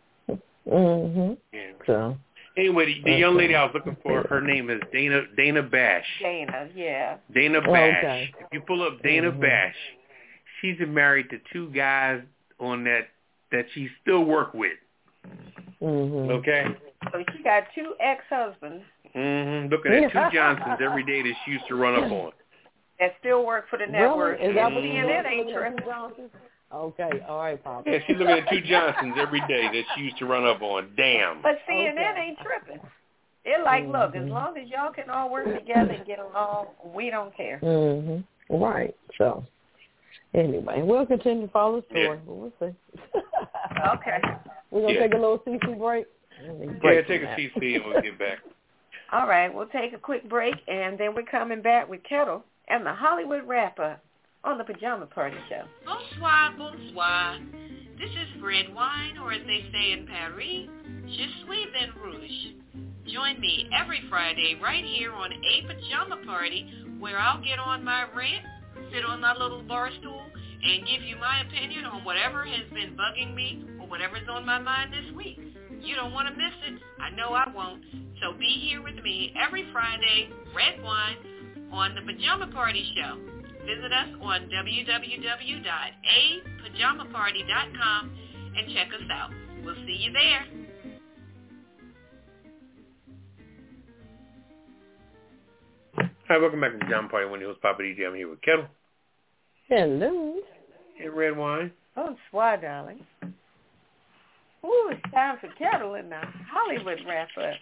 Mhm. Yeah. So Anyway, the, the young lady I was looking for, her name is Dana Dana Bash. Dana, yeah. Dana Oh, Bash. okay. If you pull up Dana Mhm. Bash, she's been married to two guys on that that she still work with. Mhm. Okay. So she got two ex-husbands Mm-hmm. Looking at two Johnsons every day that she used to run up on. that still work for the network. Really? Is that what Mhm. you're CNN ain't Looking tripping. Okay. All right, Papa. Yeah, she's looking at two Johnsons every day that she used to run up on. Damn. But CNN Okay. ain't tripping. They're like, look, as Mhm. long as y'all can all work together and get along, we don't care. Mm-hmm. Right. So anyway, we'll continue to follow the story, Yeah. but we'll see. Okay. We're gonna Yeah. take a little CC break. Yeah, Break take a from. CC and we'll get back. All right, we'll take a quick break, and then we're coming back with Ketel and the Hollywood wrap-up. on the Pajama Party Show. Bonsoir, bonsoir. This is Redwine, or as they say in Paris, je suis vin rouge. Join me every Friday right here on A Pajama Party, where I'll get on my rant, sit on my little bar stool, and give you my opinion on whatever has been bugging me or whatever's on my mind this week. You don't want to miss it. I know I won't. So be here with me every Friday, Redwine, on the Pajama Party Show. Visit us on www.apajamaparty.com and check us out. We'll see you there. Hi, welcome back to Pajama Party. When Wendy Hills Papa DJ. I'm here with Ketel. Hello. And Redwine. Oh, Bonsoir, darling. Ooh, it's time for Ketel and the Hollywood wrap up.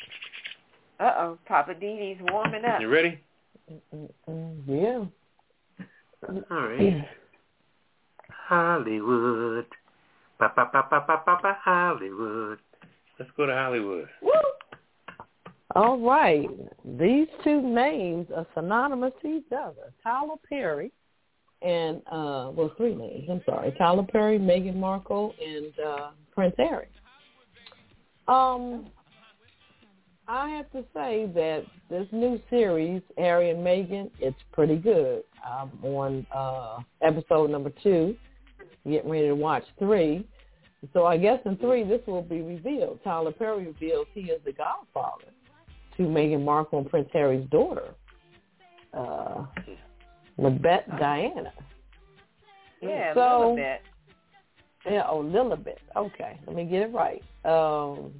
Uh-oh, Poppa DD's warming up. You ready? Yeah. All right. Hollywood. Ba ba ba ba ba ba ba Hollywood. Let's go to Hollywood. Woo! All right. These two names are synonymous to each other. Tyler Perry and, uh, well, three names. I'm sorry. Tyler Perry, Meghan Markle, and uh, Prince Harry. Um, I have to say that this new series, Harry and Meghan, it's pretty good. I'm on uh, episode number two, getting ready to watch three. So I guess in three, this will be revealed. Tyler Perry reveals he is the godfather to Meghan Markle and Prince Harry's daughter, uh, Macbeth Diana. Yeah, So- a little bit. Yeah, oh, Lilibet. Okay, let me get it right. Um,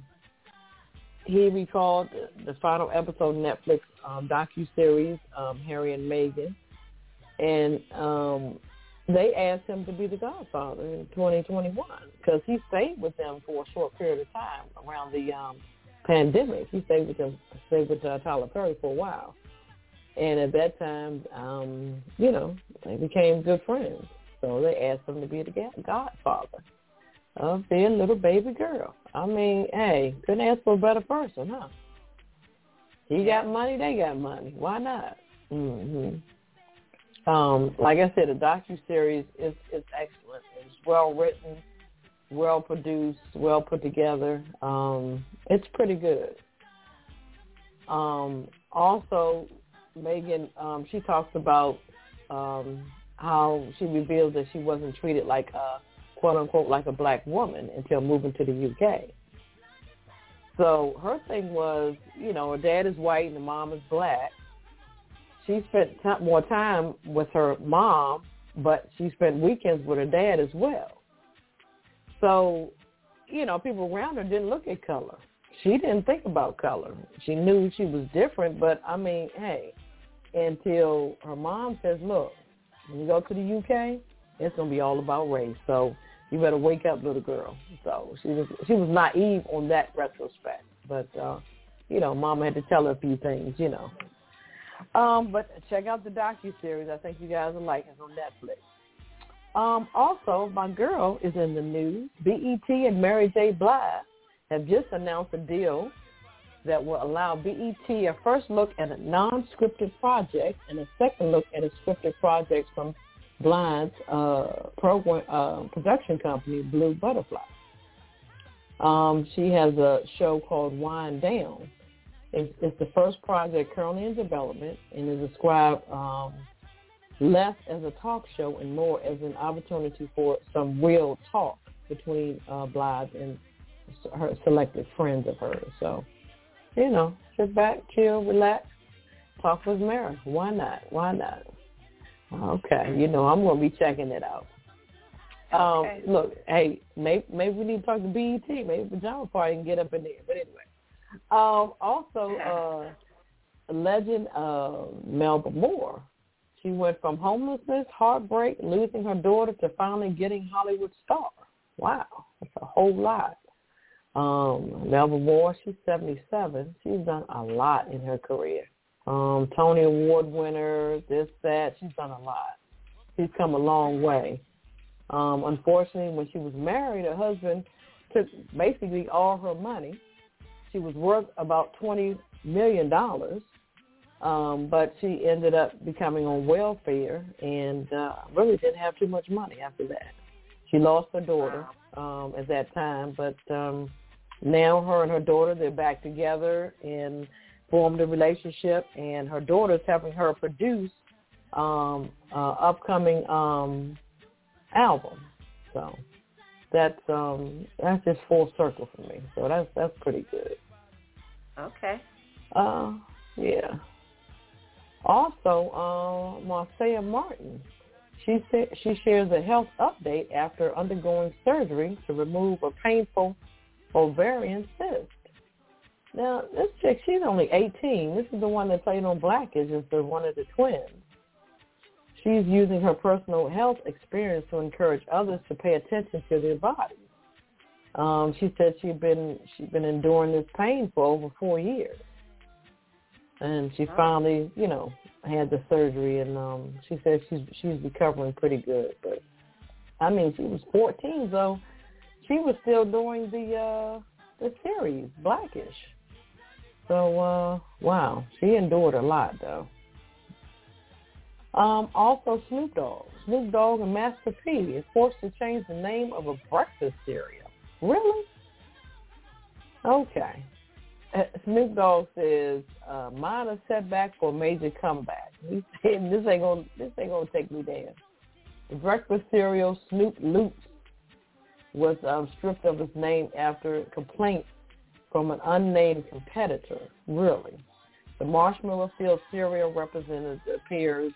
he recalled the, the final episode of Netflix um, docu series, um, Harry and Meghan, and um, they asked him to be the Godfather in 2021 because he stayed with them for a short period of time around the um, pandemic. He stayed with them, stayed with uh, Tyler Perry for a while, and at that time, um, you know, they became good friends. So they asked him to be the godfather of their little baby girl. I mean, hey, couldn't ask for a better person, huh? He got money, they got money. Why not? hmm Um, like I said, the docu series is is excellent. It's well written, well produced, well put together. Um, it's pretty good. Um, also, Meghan, um, she talks about um, how she revealed that she wasn't treated like a quote unquote like a black woman until moving to the UK. So her thing was, you know, her dad is white and the mom is black. She spent t- more time with her mom, but she spent weekends with her dad as well. So, you know, people around her didn't look at color. She didn't think about color. She knew she was different, but I mean, hey, until her mom says, look, when you go to the UK, it's gonna be all about race. So you better wake up, little girl. So she was she was naive on that retrospect, but uh, you know, Mama had to tell her a few things, you know. Um, but check out the docu series. I think you guys will like it on Netflix. Um, also, my girl is in the news. BET and Mary J. Blige have just announced a deal that will allow BET a first look at a non-scripted project and a second look at a scripted project from Blige's uh, program uh, production company, Blue Butterfly. Um, she has a show called Wind Down. It's, it's the first project currently in development and is described um, less as a talk show and more as an opportunity for some real talk between uh, Blige and her selected friends of hers. So, you know, sit back, chill, relax, talk with Mary. Why not? Why not? Okay, you know, I'm going to be checking it out. Um, Okay. Look, hey, maybe, maybe we need to talk to BET. Maybe Pajama Party can get up in there. But anyway, um, also, uh, legend uh, Melba Moore. She went from homelessness, heartbreak, losing her daughter to finally getting Hollywood star. Wow, that's a whole lot. Um, Melba Moore, she's 77. She's done a lot in her career. Um, Tony Award winner, this, that. She's done a lot. She's come a long way. Um, unfortunately, when she was married, her husband took basically all her money. She was worth about twenty million dollars, Um, but she ended up becoming on welfare and uh, really didn't have too much money after that. She lost her daughter um, at that time, but um, now her and her daughter they're back together and formed a relationship. And her daughter's helping her produce um, uh, upcoming um, album. So that's um, that's just full circle for me. So that's that's pretty good. Okay. Uh, yeah. Also, uh, Marsai Martin, she said she shares a health update after undergoing surgery to remove a painful ovarian cyst. Now, this chick, she's only 18. This is the one that played on Blackish as the one of the twins. She's using her personal health experience to encourage others to pay attention to their bodies. Um, she said she'd been she'd been enduring this pain for over four years and she finally, you know, had the surgery, and um, she said she's she's recovering pretty good. But I mean, she was 14, so she was still doing the uh, the series Blackish. So uh, wow, she endured a lot though. Um, also, Snoop Dogg, Snoop Dogg and Master P is forced to change the name of a breakfast cereal. Really? Okay. Uh, Snoop Dogg says, uh, minor setback or major comeback. He said, this ain't gonna, this ain't gonna take me down. The breakfast cereal Snoop Loopz was um, stripped of his name after complaints from an unnamed competitor. Really, the marshmallow-filled cereal representative appears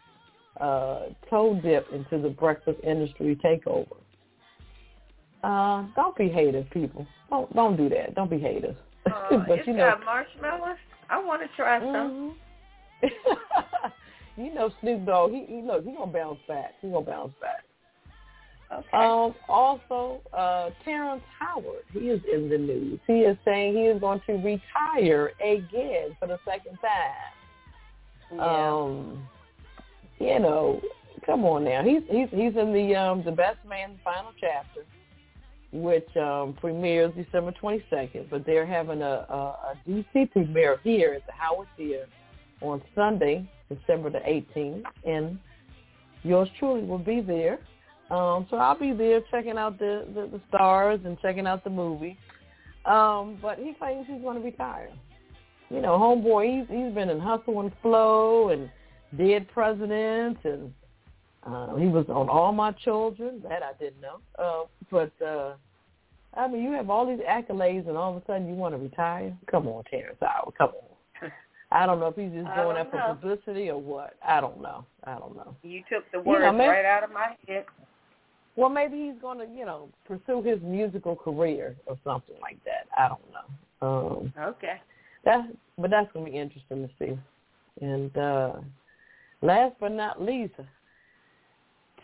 uh, toe dip into the breakfast industry takeover. Uh, don't be haters, people. Don't don't do that. Don't be haters. Uh, but it's you know, got marshmallows. I want to try some. mm-hmm. you know, Snoop Dogg. He, he look. He gonna bounce back. He gonna bounce back. Okay. Um, also, uh, Terrence Howard, he is in the news. He is saying he is going to retire again for the second time. yeah. Um, you know, come on now. He's he's he's in the um the Best Man final chapter, which um premieres December twenty second. But they're having a, a a DC premiere here at the Howard Theater on Sunday, December the eighteenth, and yours truly will be there. Um, so I'll be there checking out the, the, the stars and checking out the movie. Um, but he claims he's going to retire. You know, homeboy, he's he's been in Hustle and Flow and Dead Presidents, and uh, he was on All My Children. That I didn't know. Uh, but uh, I mean, you have all these accolades, and all of a sudden you want to retire? Come on, Terrence Howard. Come on. I don't know if he's just doing don't that for know. publicity or what. I don't know. I don't know. You took the You know, words right out of my head. Well, maybe he's going to, you know, pursue his musical career or something like that. I don't know. Um, Okay. that, but that's going to be interesting to see. And uh, last but not least,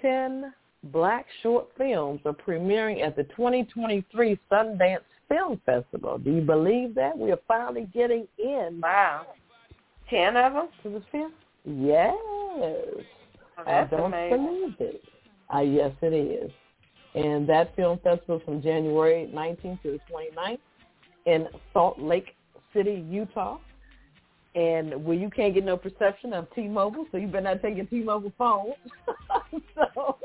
ten black short films are premiering at the 2023 Sundance Film Festival. Do you believe that we are finally getting in Wow. Ten of them? to the film? Yes. Oh, I that's don't amazing. believe it. Uh, yes, it is. And that film festival from January 19th to the 29th in Salt Lake City, Utah. And where you can't get no perception of T-Mobile, so you better not take your T-Mobile phone. so,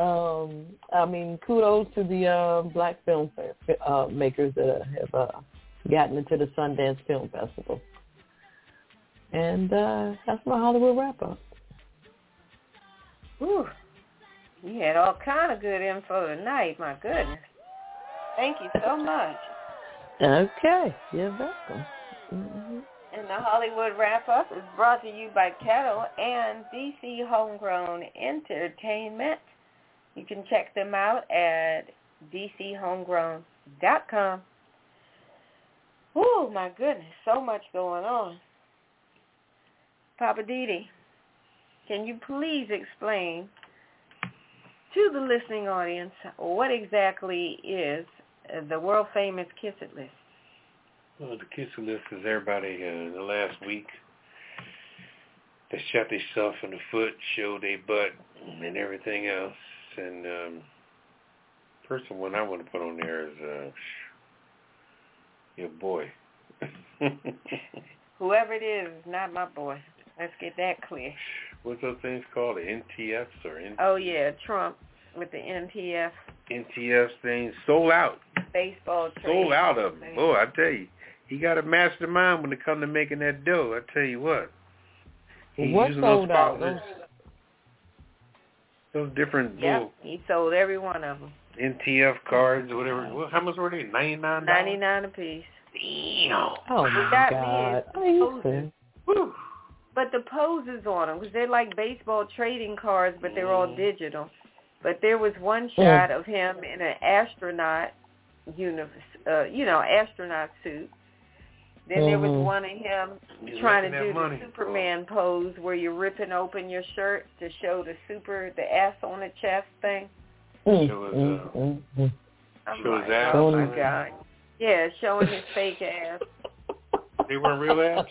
um, I mean, kudos to the uh, black film uh, makers that have uh, gotten into the Sundance Film Festival. And uh, that's my Hollywood wrap-up. Whew. You had all kind of good info tonight. My goodness. Thank you so much. Okay, you're welcome. hmm And the Hollywood Wrap-Up is brought to you by Ketel and DC Homegrown Entertainment. You can check them out at dchomegrown.com. Oh, my goodness, so much going on. Poppa DD, can you please explain to the listening audience what exactly is the world-famous Kiss It list? Well, the kiss list is everybody uh, the last week they shot themselves in the foot, showed their butt and everything else. And um first one I want to put on there is uh your boy. Whoever it is not my boy. Let's get that clear. What's those things called? The NTFs or N- Oh yeah, Trump with the NTF NTF things sold out. baseball trade. Sold out of them. thing. Boy, I tell you, he got a mastermind when it comes to making that dough. I tell you what. He What those sold out? those, those different Yeah, little he sold every one of them. NTF cards or whatever. Mm-hmm. Well, how much were they? Ninety nine. Ninety nine apiece. Damn. Oh He my got me God! In Are you poses. serious? Whew. But the poses on them, because they're like baseball trading cards, but they're all Mm. digital. But there was one Mm. shot of him in an astronaut, uni- uh, you know, astronaut suit. Then there was Mhm. one of him He's trying to do that money. the Superman pose where you're ripping open your shirt to show the super, the ass on the chest thing. Mm, Show us, mm, uh, mm, mm. I'm Show his ass. oh my god. Yeah, showing his fake ass. They weren't real abs.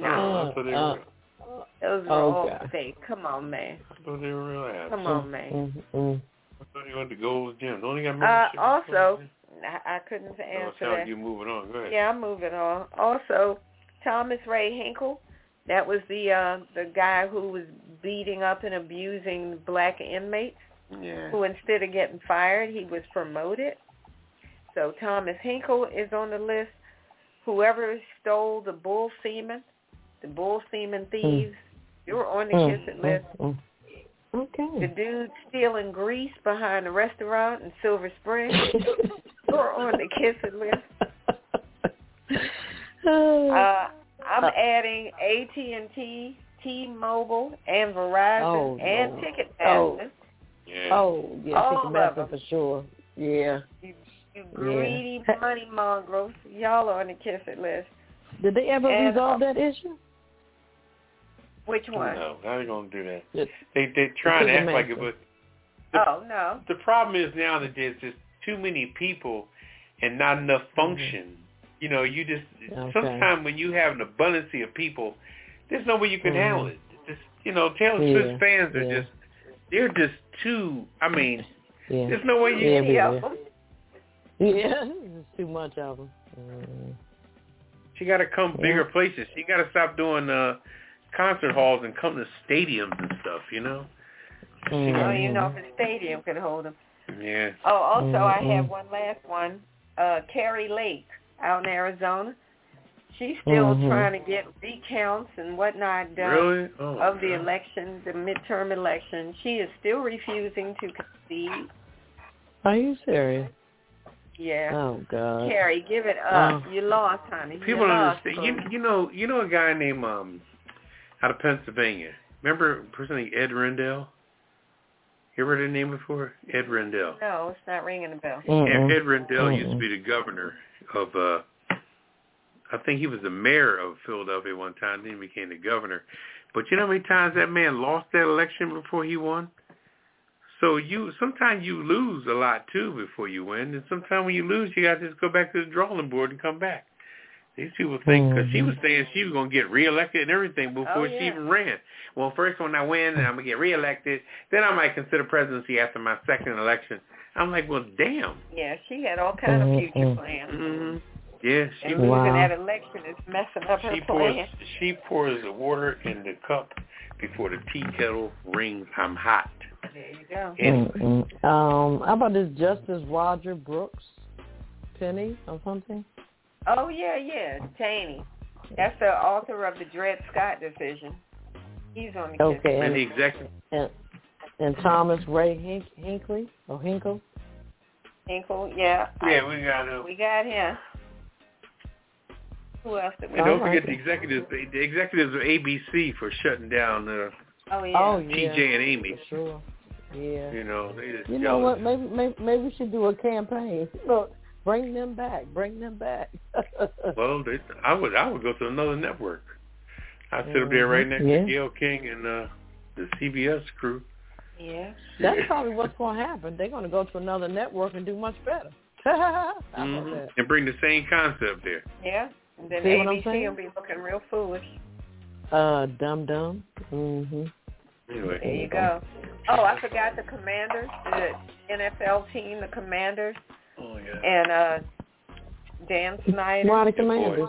No, Oh, I thought they were. Uh, those were oh, all God. fake. Come on, man. I thought they were real abs. Come on, man. Mm, mm. I thought you went to Gold's Gym. Don't you got Uh, also, I, I couldn't Oh, answer sound like that. you moving on. Go ahead. Yeah, I'm moving on. Also, Thomas Ray Hinkle, that was the uh, the guy who was beating up and abusing black inmates. Yeah. Who instead of getting fired, he was promoted. So Thomas Hinkle is on the list. Whoever stole the bull semen, the bull semen thieves, you're on the Mm, kiss it mm, list. mm. The dude stealing grease behind the restaurant in Silver Spring, you're on the kiss it list. Uh, I'm Uh, adding AT&T, T-Mobile, and Verizon, Oh, and Lord. Ticketmaster. Yeah. oh, yeah, all of Ticketmaster them. for sure. Yeah. You, you greedy money mongrels. Y'all are on the kiss it list. Did they ever And- resolve that issue? Which one? No, how they gonna do that? Yes. They they trying to act like it, Ticketmaster. but Oh, no. the problem is now that there's just too many people and not enough function. You know, you just Okay. sometimes when you have an abundance of people, there's no way you can Mhm. handle it. Just you know, Taylor Yeah, Swift fans are yeah. just they're just too. I mean, Yeah. there's no way you. Yeah, Many yeah. of them. Yeah, there's too much of them. Mm. She got to come Yeah. bigger places. She got to stop doing uh concert halls and come to stadiums and stuff. You know. Mm. Oh, you know, if the stadium could hold them. Yeah. Oh, also, I Mhm. have one last one. Uh, Kari Lake out in Arizona. She's still Mhm. trying to get recounts and whatnot done. Really? Oh, of the God. election, the midterm election. She is still refusing to concede. Are you serious? Yeah. Oh God. Carrie, give it up. Oh. You lost, honey. People you don't lost, understand. boo. You, you know, you know a guy named um out of Pennsylvania. Remember a person named Ed Rendell? You ever heard the name before? Ed Rendell. No, it's not ringing a bell. Mm-mm. Ed, Ed Rendell used to be the governor of uh I think he was the mayor of Philadelphia one time, then he became the governor. But you know how many times that man lost that election before he won? So you sometimes you lose a lot too before you win, and sometimes when you lose, you got to just go back to the drawing board and come back. These people think because she was saying she was going to get reelected and everything before Oh, she even ran. Well, first when I win, and I'm gonna get reelected, then I might consider presidency after my second election. I'm like, well, damn. Yeah, she had all kind of future Mm-mm. plans. hmm Yeah, she And losing Wow. that election is messing up her she pours plan. she pours the water in the cup before the tea kettle rings. I'm hot. There you go. Anyway, Mm-mm. Um, how about this Justice Roger Brooks Penny or something? Oh yeah, yeah, Taney. That's the author of the Dred Scott decision. He's on the. Okay, and the executive. and, and Thomas Ray Hink, Hinkley or Hinkle. Hinkle, yeah. Yeah, we got uh, We got him. Who else did we And don't All right. forget the executives, the executives of ABC for shutting down uh, Oh yeah. Oh yeah, TJ and Amy. for sure. Yeah. You know, they just You know jealous. what? Maybe, maybe maybe we should do a campaign. Look, bring them back. Bring them back. Well, they, I would I would go to another network. I'd sit up there right next Yeah. to Gayle King and uh, the CBS crew. Yeah. That's probably what's going to happen. They're going to go to another network and do much better. How about Mhm. And bring the same concept there. Yeah. And then See ABC will be looking real foolish. Uh, dumb dum. Mhm. Anyway. There you go. Oh, I forgot the Commanders, the NFL team, the Commanders, Oh yeah. and uh Dan Snyder. Why the Good boy. commanders?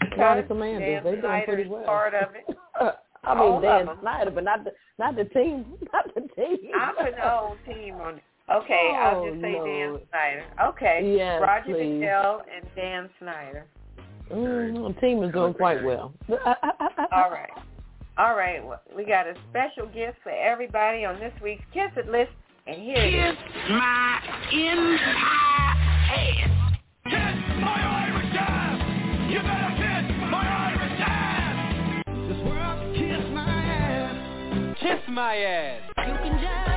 because Commanders, Dan they doing pretty well. part of it. I mean of Dan. Snyder, but not the not the team, not the team. I'm putting the whole team on it. Okay, I'll Oh, just say Dan Snyder. Okay. Yes, Roger please. Goodell and Dan Snyder. Mm, the team is doing quite well. All right. All right. Well, we got a special gift for everybody on this week's Kiss It list, and here it is. my entire head. Kiss my Irish ass! You better kiss my Irish ass! This world kiss my ass. Kiss my ass. You can just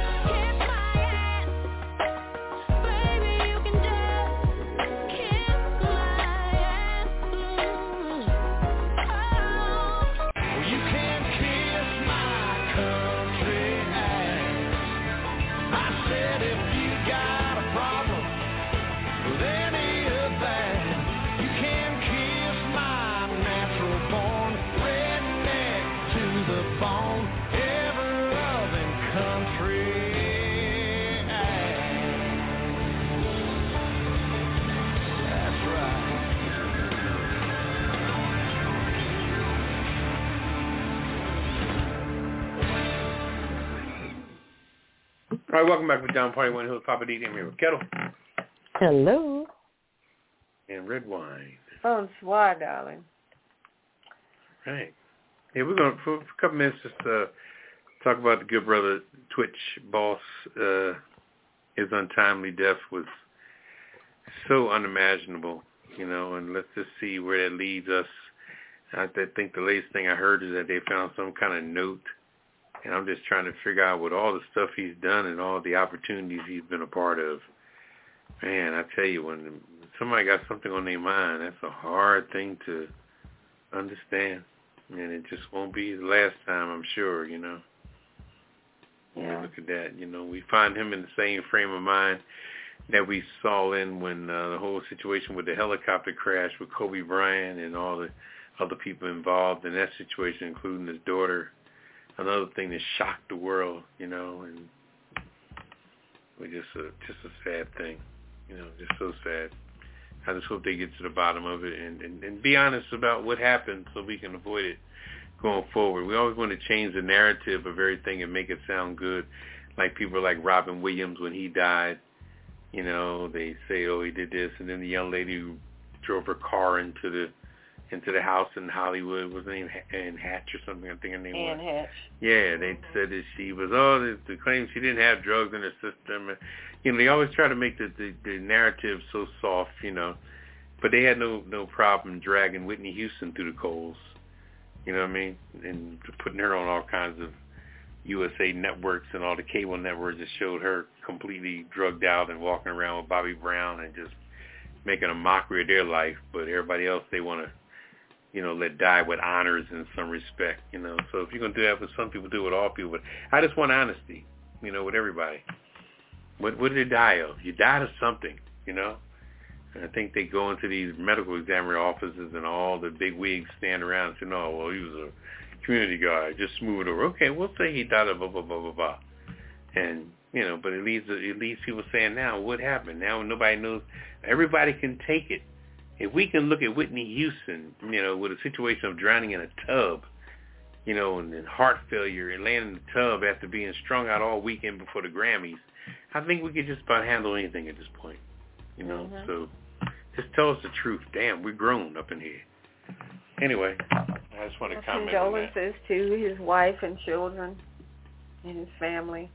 All right, welcome back to Down Party One Hills. Papa D. I'm here with Ketel Hello. and Redwine. Bonsoir, darling. Right. Yeah, we're going to, for a couple minutes, just uh, talk about the good brother Twitch boss. Uh, his untimely death was so unimaginable, you know, and let's just see where that leads us. I think the latest thing I heard is that they found some kind of note, and I'm just trying to figure out with all the stuff he's done and all the opportunities he's been a part of. Man, I tell you, when somebody got something on their mind, that's a hard thing to understand and it just won't be the last time, I'm sure, you know. Yeah. we look at that, you know, we find him in the same frame of mind that we saw in when uh, the whole situation with the helicopter crash with Kobe Bryant and all the other people involved in that situation, including his daughter. Another thing that shocked the world, you know, and we just a just a sad thing, you know, just so sad. I just hope they get to the bottom of it and, and, and be honest about what happened so we can avoid it going forward. We always want to change the narrative of everything and make it sound good. Like people like Robin Williams when he died, you know, they say, oh, he did this. And then the young lady drove her car into the into the house in Hollywood was her name Anne Hatch or something. I think her name Ann was. Hatch. Yeah, they said that she was oh the, the claim she didn't have drugs in her system. And, you know, they always try to make the, the the narrative so soft, you know. But they had no no problem dragging Whitney Houston through the coals. You know what I mean? And putting her on all kinds of USA networks and all the cable networks that showed her completely drugged out and walking around with Bobby Brown and just making a mockery of their life. But everybody else they want to you know, let die with honors in some respect, you know. So if you're gonna do that with some people, do it with all people. But I just want honesty, you know, with everybody. What what did they die of? You died of something, you know. And I think they go into these medical examiner offices and all the big wigs stand around and say, No, well he was a community guy, just smooth over. Okay, we'll say he died of blah blah blah blah blah. And you know, but it leaves it leaves people saying now what happened? Now nobody knows everybody can take it if we can look at Whitney Houston, you know, with a situation of drowning in a tub, you know, and heart failure and laying in the tub after being strung out all weekend before the Grammys, I think we could just about handle anything at this point, you know. Mhm. So just tell us the truth. Damn, we're grown up in here. Anyway, I just want to comment on. Condolences to his wife and children and his family.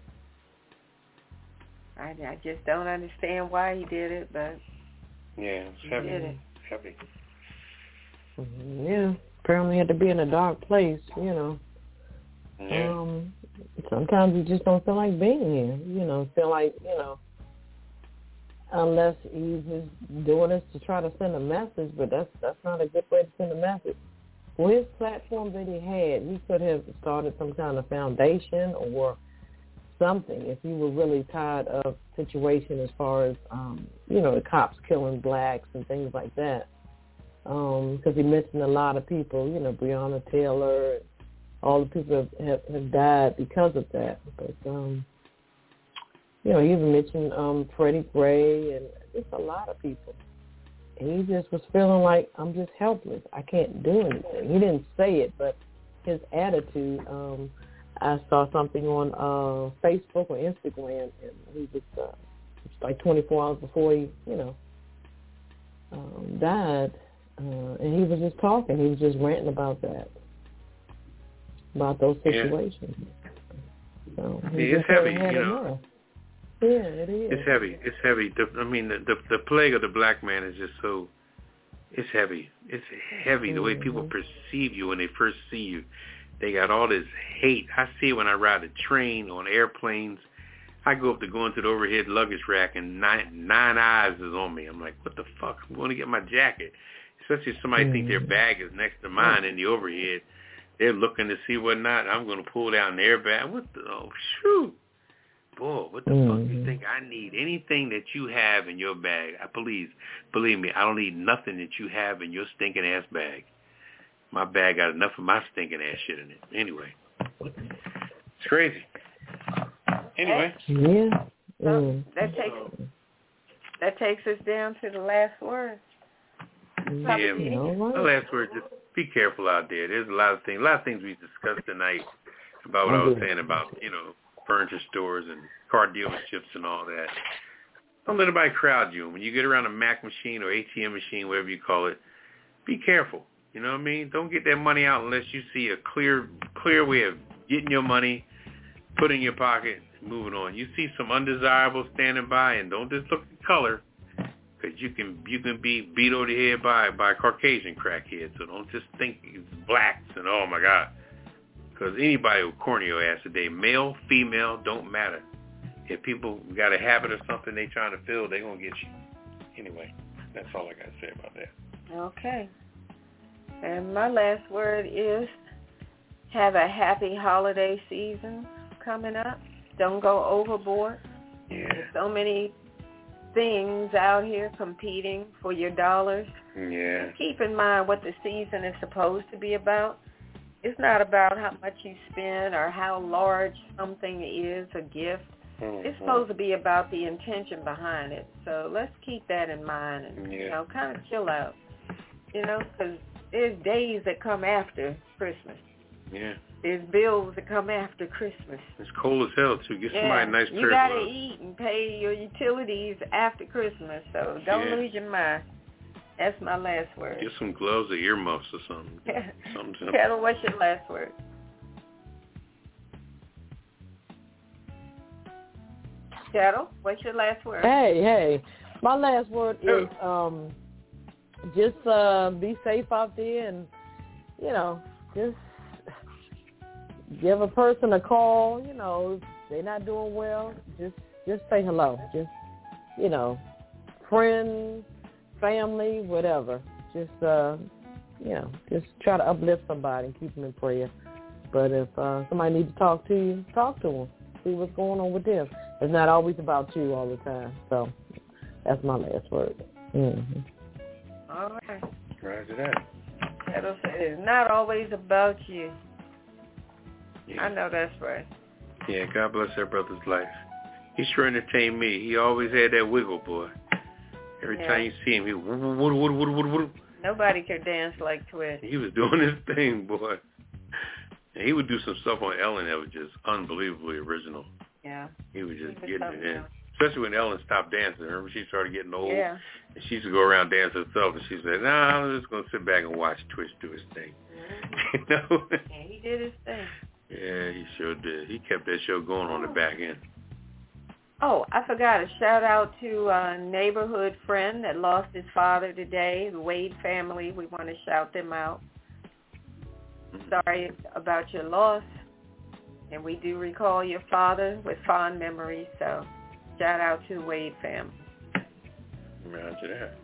I, I just don't understand why he did it, but Yeah, he did it. Heavy. Yeah. Apparently had to be in a dark place, you know. Yeah. Um sometimes you just don't feel like being here. You know, feel like, you know, unless he's just doing this to try to send a message, but that's that's not a good way to send a message. With his platform that he had, he could have started some kind of foundation or something if you were really tired of situation as far as um, you know, the cops killing blacks and things like that. Um, because he mentioned a lot of people, you know, Breonna Taylor, all the people have, have, have died because of that. But um, you know, he even mentioned um, Freddie Gray and just a lot of people. he just was feeling like I'm just helpless. I can't do anything. He didn't say it, but his attitude. Um, I saw something on uh Facebook or Instagram, and he was uh, like 24 hours before he, you know, um, died, uh, and he was just talking. He was just ranting about that, about those situations. Yeah. So yeah, it's heavy, you know. Enough. Yeah, it is. It's heavy. It's heavy. The, I mean, the, the the plague of the black man is just so. It's heavy. It's heavy mm-hmm. the way people Mm-hmm. perceive you when they first see you. They got all this hate. I see it when I ride a train, on airplanes. I go up to go into the overhead luggage rack and nine nine eyes is on me. I'm like, what the fuck? I'm going to get my jacket. Especially if somebody mm-hmm. think their bag is next to mine in the overhead. They're looking to see what not. I'm going to pull down their bag. What the? Oh, shoot. Boy, what the mm-hmm. fuck? You think I need anything that you have in your bag? I please, believe me, I don't need nothing that you have in your stinking ass bag. My bag got enough of my stinking ass shit in it. Anyway, it's crazy. Anyway. Yeah. So Mm. that takes that takes us down to the last word. Yeah, You know what? last word, just be careful out there. There's a lot of things, a lot of things we discussed tonight about what I was saying about, you know, furniture stores and car dealerships and all that. Don't let anybody crowd you. When you get around a Mac machine or ATM machine, whatever you call it, be careful. You know what I mean? Don't get that money out unless you see a clear, clear way of getting your money, put in your pocket, moving on. You see some undesirables standing by, and don't just look at color, because you can you can be beat over the head by by Caucasian crackheads. So don't just think it's blacks and oh my god, because anybody will corner your ass today, male, female, don't matter. If people got a habit or something they trying to fill, they gonna get you. Anyway, that's all I got to say about that. Okay. And my last word is have a happy holiday season coming up. Don't go overboard. Yeah. There's so many things out here competing for your dollars. Yeah. Keep in mind what the season is supposed to be about. It's not about how much you spend or how large something is, a gift. Mm-hmm. It's supposed to be about the intention behind it. So let's keep that in mind and, Yeah. you know, kind of chill out. You know, because there's days that come after Christmas. Yeah. There's bills that come after Christmas. It's cold as hell too. Get somebody a nice you pair gotta of eat and pay your utilities after Christmas, so don't Yeah. lose your mind. That's my last word. Get some gloves or earmuffs or something. Something simple. Ketel, what's your last word? Ketel, what's your last word? Hey, hey. My last word is um just uh be safe out there and you know, just give a person a call, you know, if they're not doing well, just just say hello. Just you know, friend, family, whatever. Just uh you know, just try to uplift somebody and keep them in prayer. But if uh somebody needs to talk to you, talk to them. See what's going on with them. It's not always about you all the time. So that's my last word. Mm-hmm. All right. Roger that. Ketel said it's not always about you. Yeah. I know that's right. Yeah, God bless that brother's life. He sure entertained me. He always had that wiggle, boy. Every Yeah. time you see him, he woo, woo, woo, woo, woo, woo, woo. Nobody could dance like Twist. he was doing his thing, boy. And he would do some stuff on Ellen that was just unbelievably original. Yeah. He was just He was getting it in. Especially when Ellen stopped dancing. Remember, she started getting old. Yeah. And she used to go around dance herself, and she said, "Nah, I'm just gonna sit back and watch Twitch do his thing." you know? And he did his thing. yeah, he sure did. He kept that show going on the oh. back end. Oh, I forgot a shout out to a neighborhood friend that lost his father today, the Wade family. We want to shout them out. Mm-hmm. Sorry about your loss. And we do recall your father with fond memories, so shout out to the Wade family. Roger that.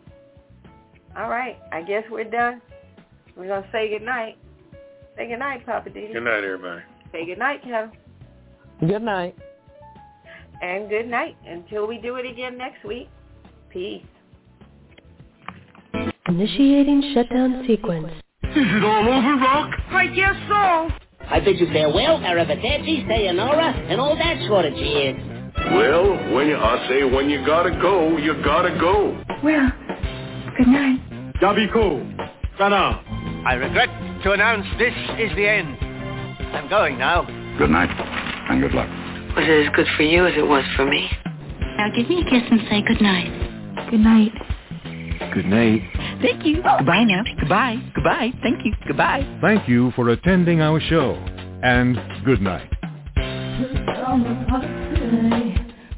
All right, I guess we're done. We're going to say goodnight. Say goodnight, Papa D. Good night, everybody. Say goodnight, Kevin. Good night. And good night until we do it again next week. Peace. Initiating shutdown sequence. Is it all over, Rock? I guess so. I bid you farewell, arrivederci, sayonara, and all that sort of jazz. Well, when you, I say when you gotta go, you gotta go. Well, Good night. Yabiko. Sana. I regret to announce this is the end. I'm going now. Good night, and good luck. Was it as good for you as it was for me? Now give me a kiss and say good night. Good night. Good night. Thank you. Goodbye now. Goodbye. Goodbye. Thank you. Goodbye. Thank you for attending our show, and good night.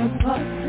the bus.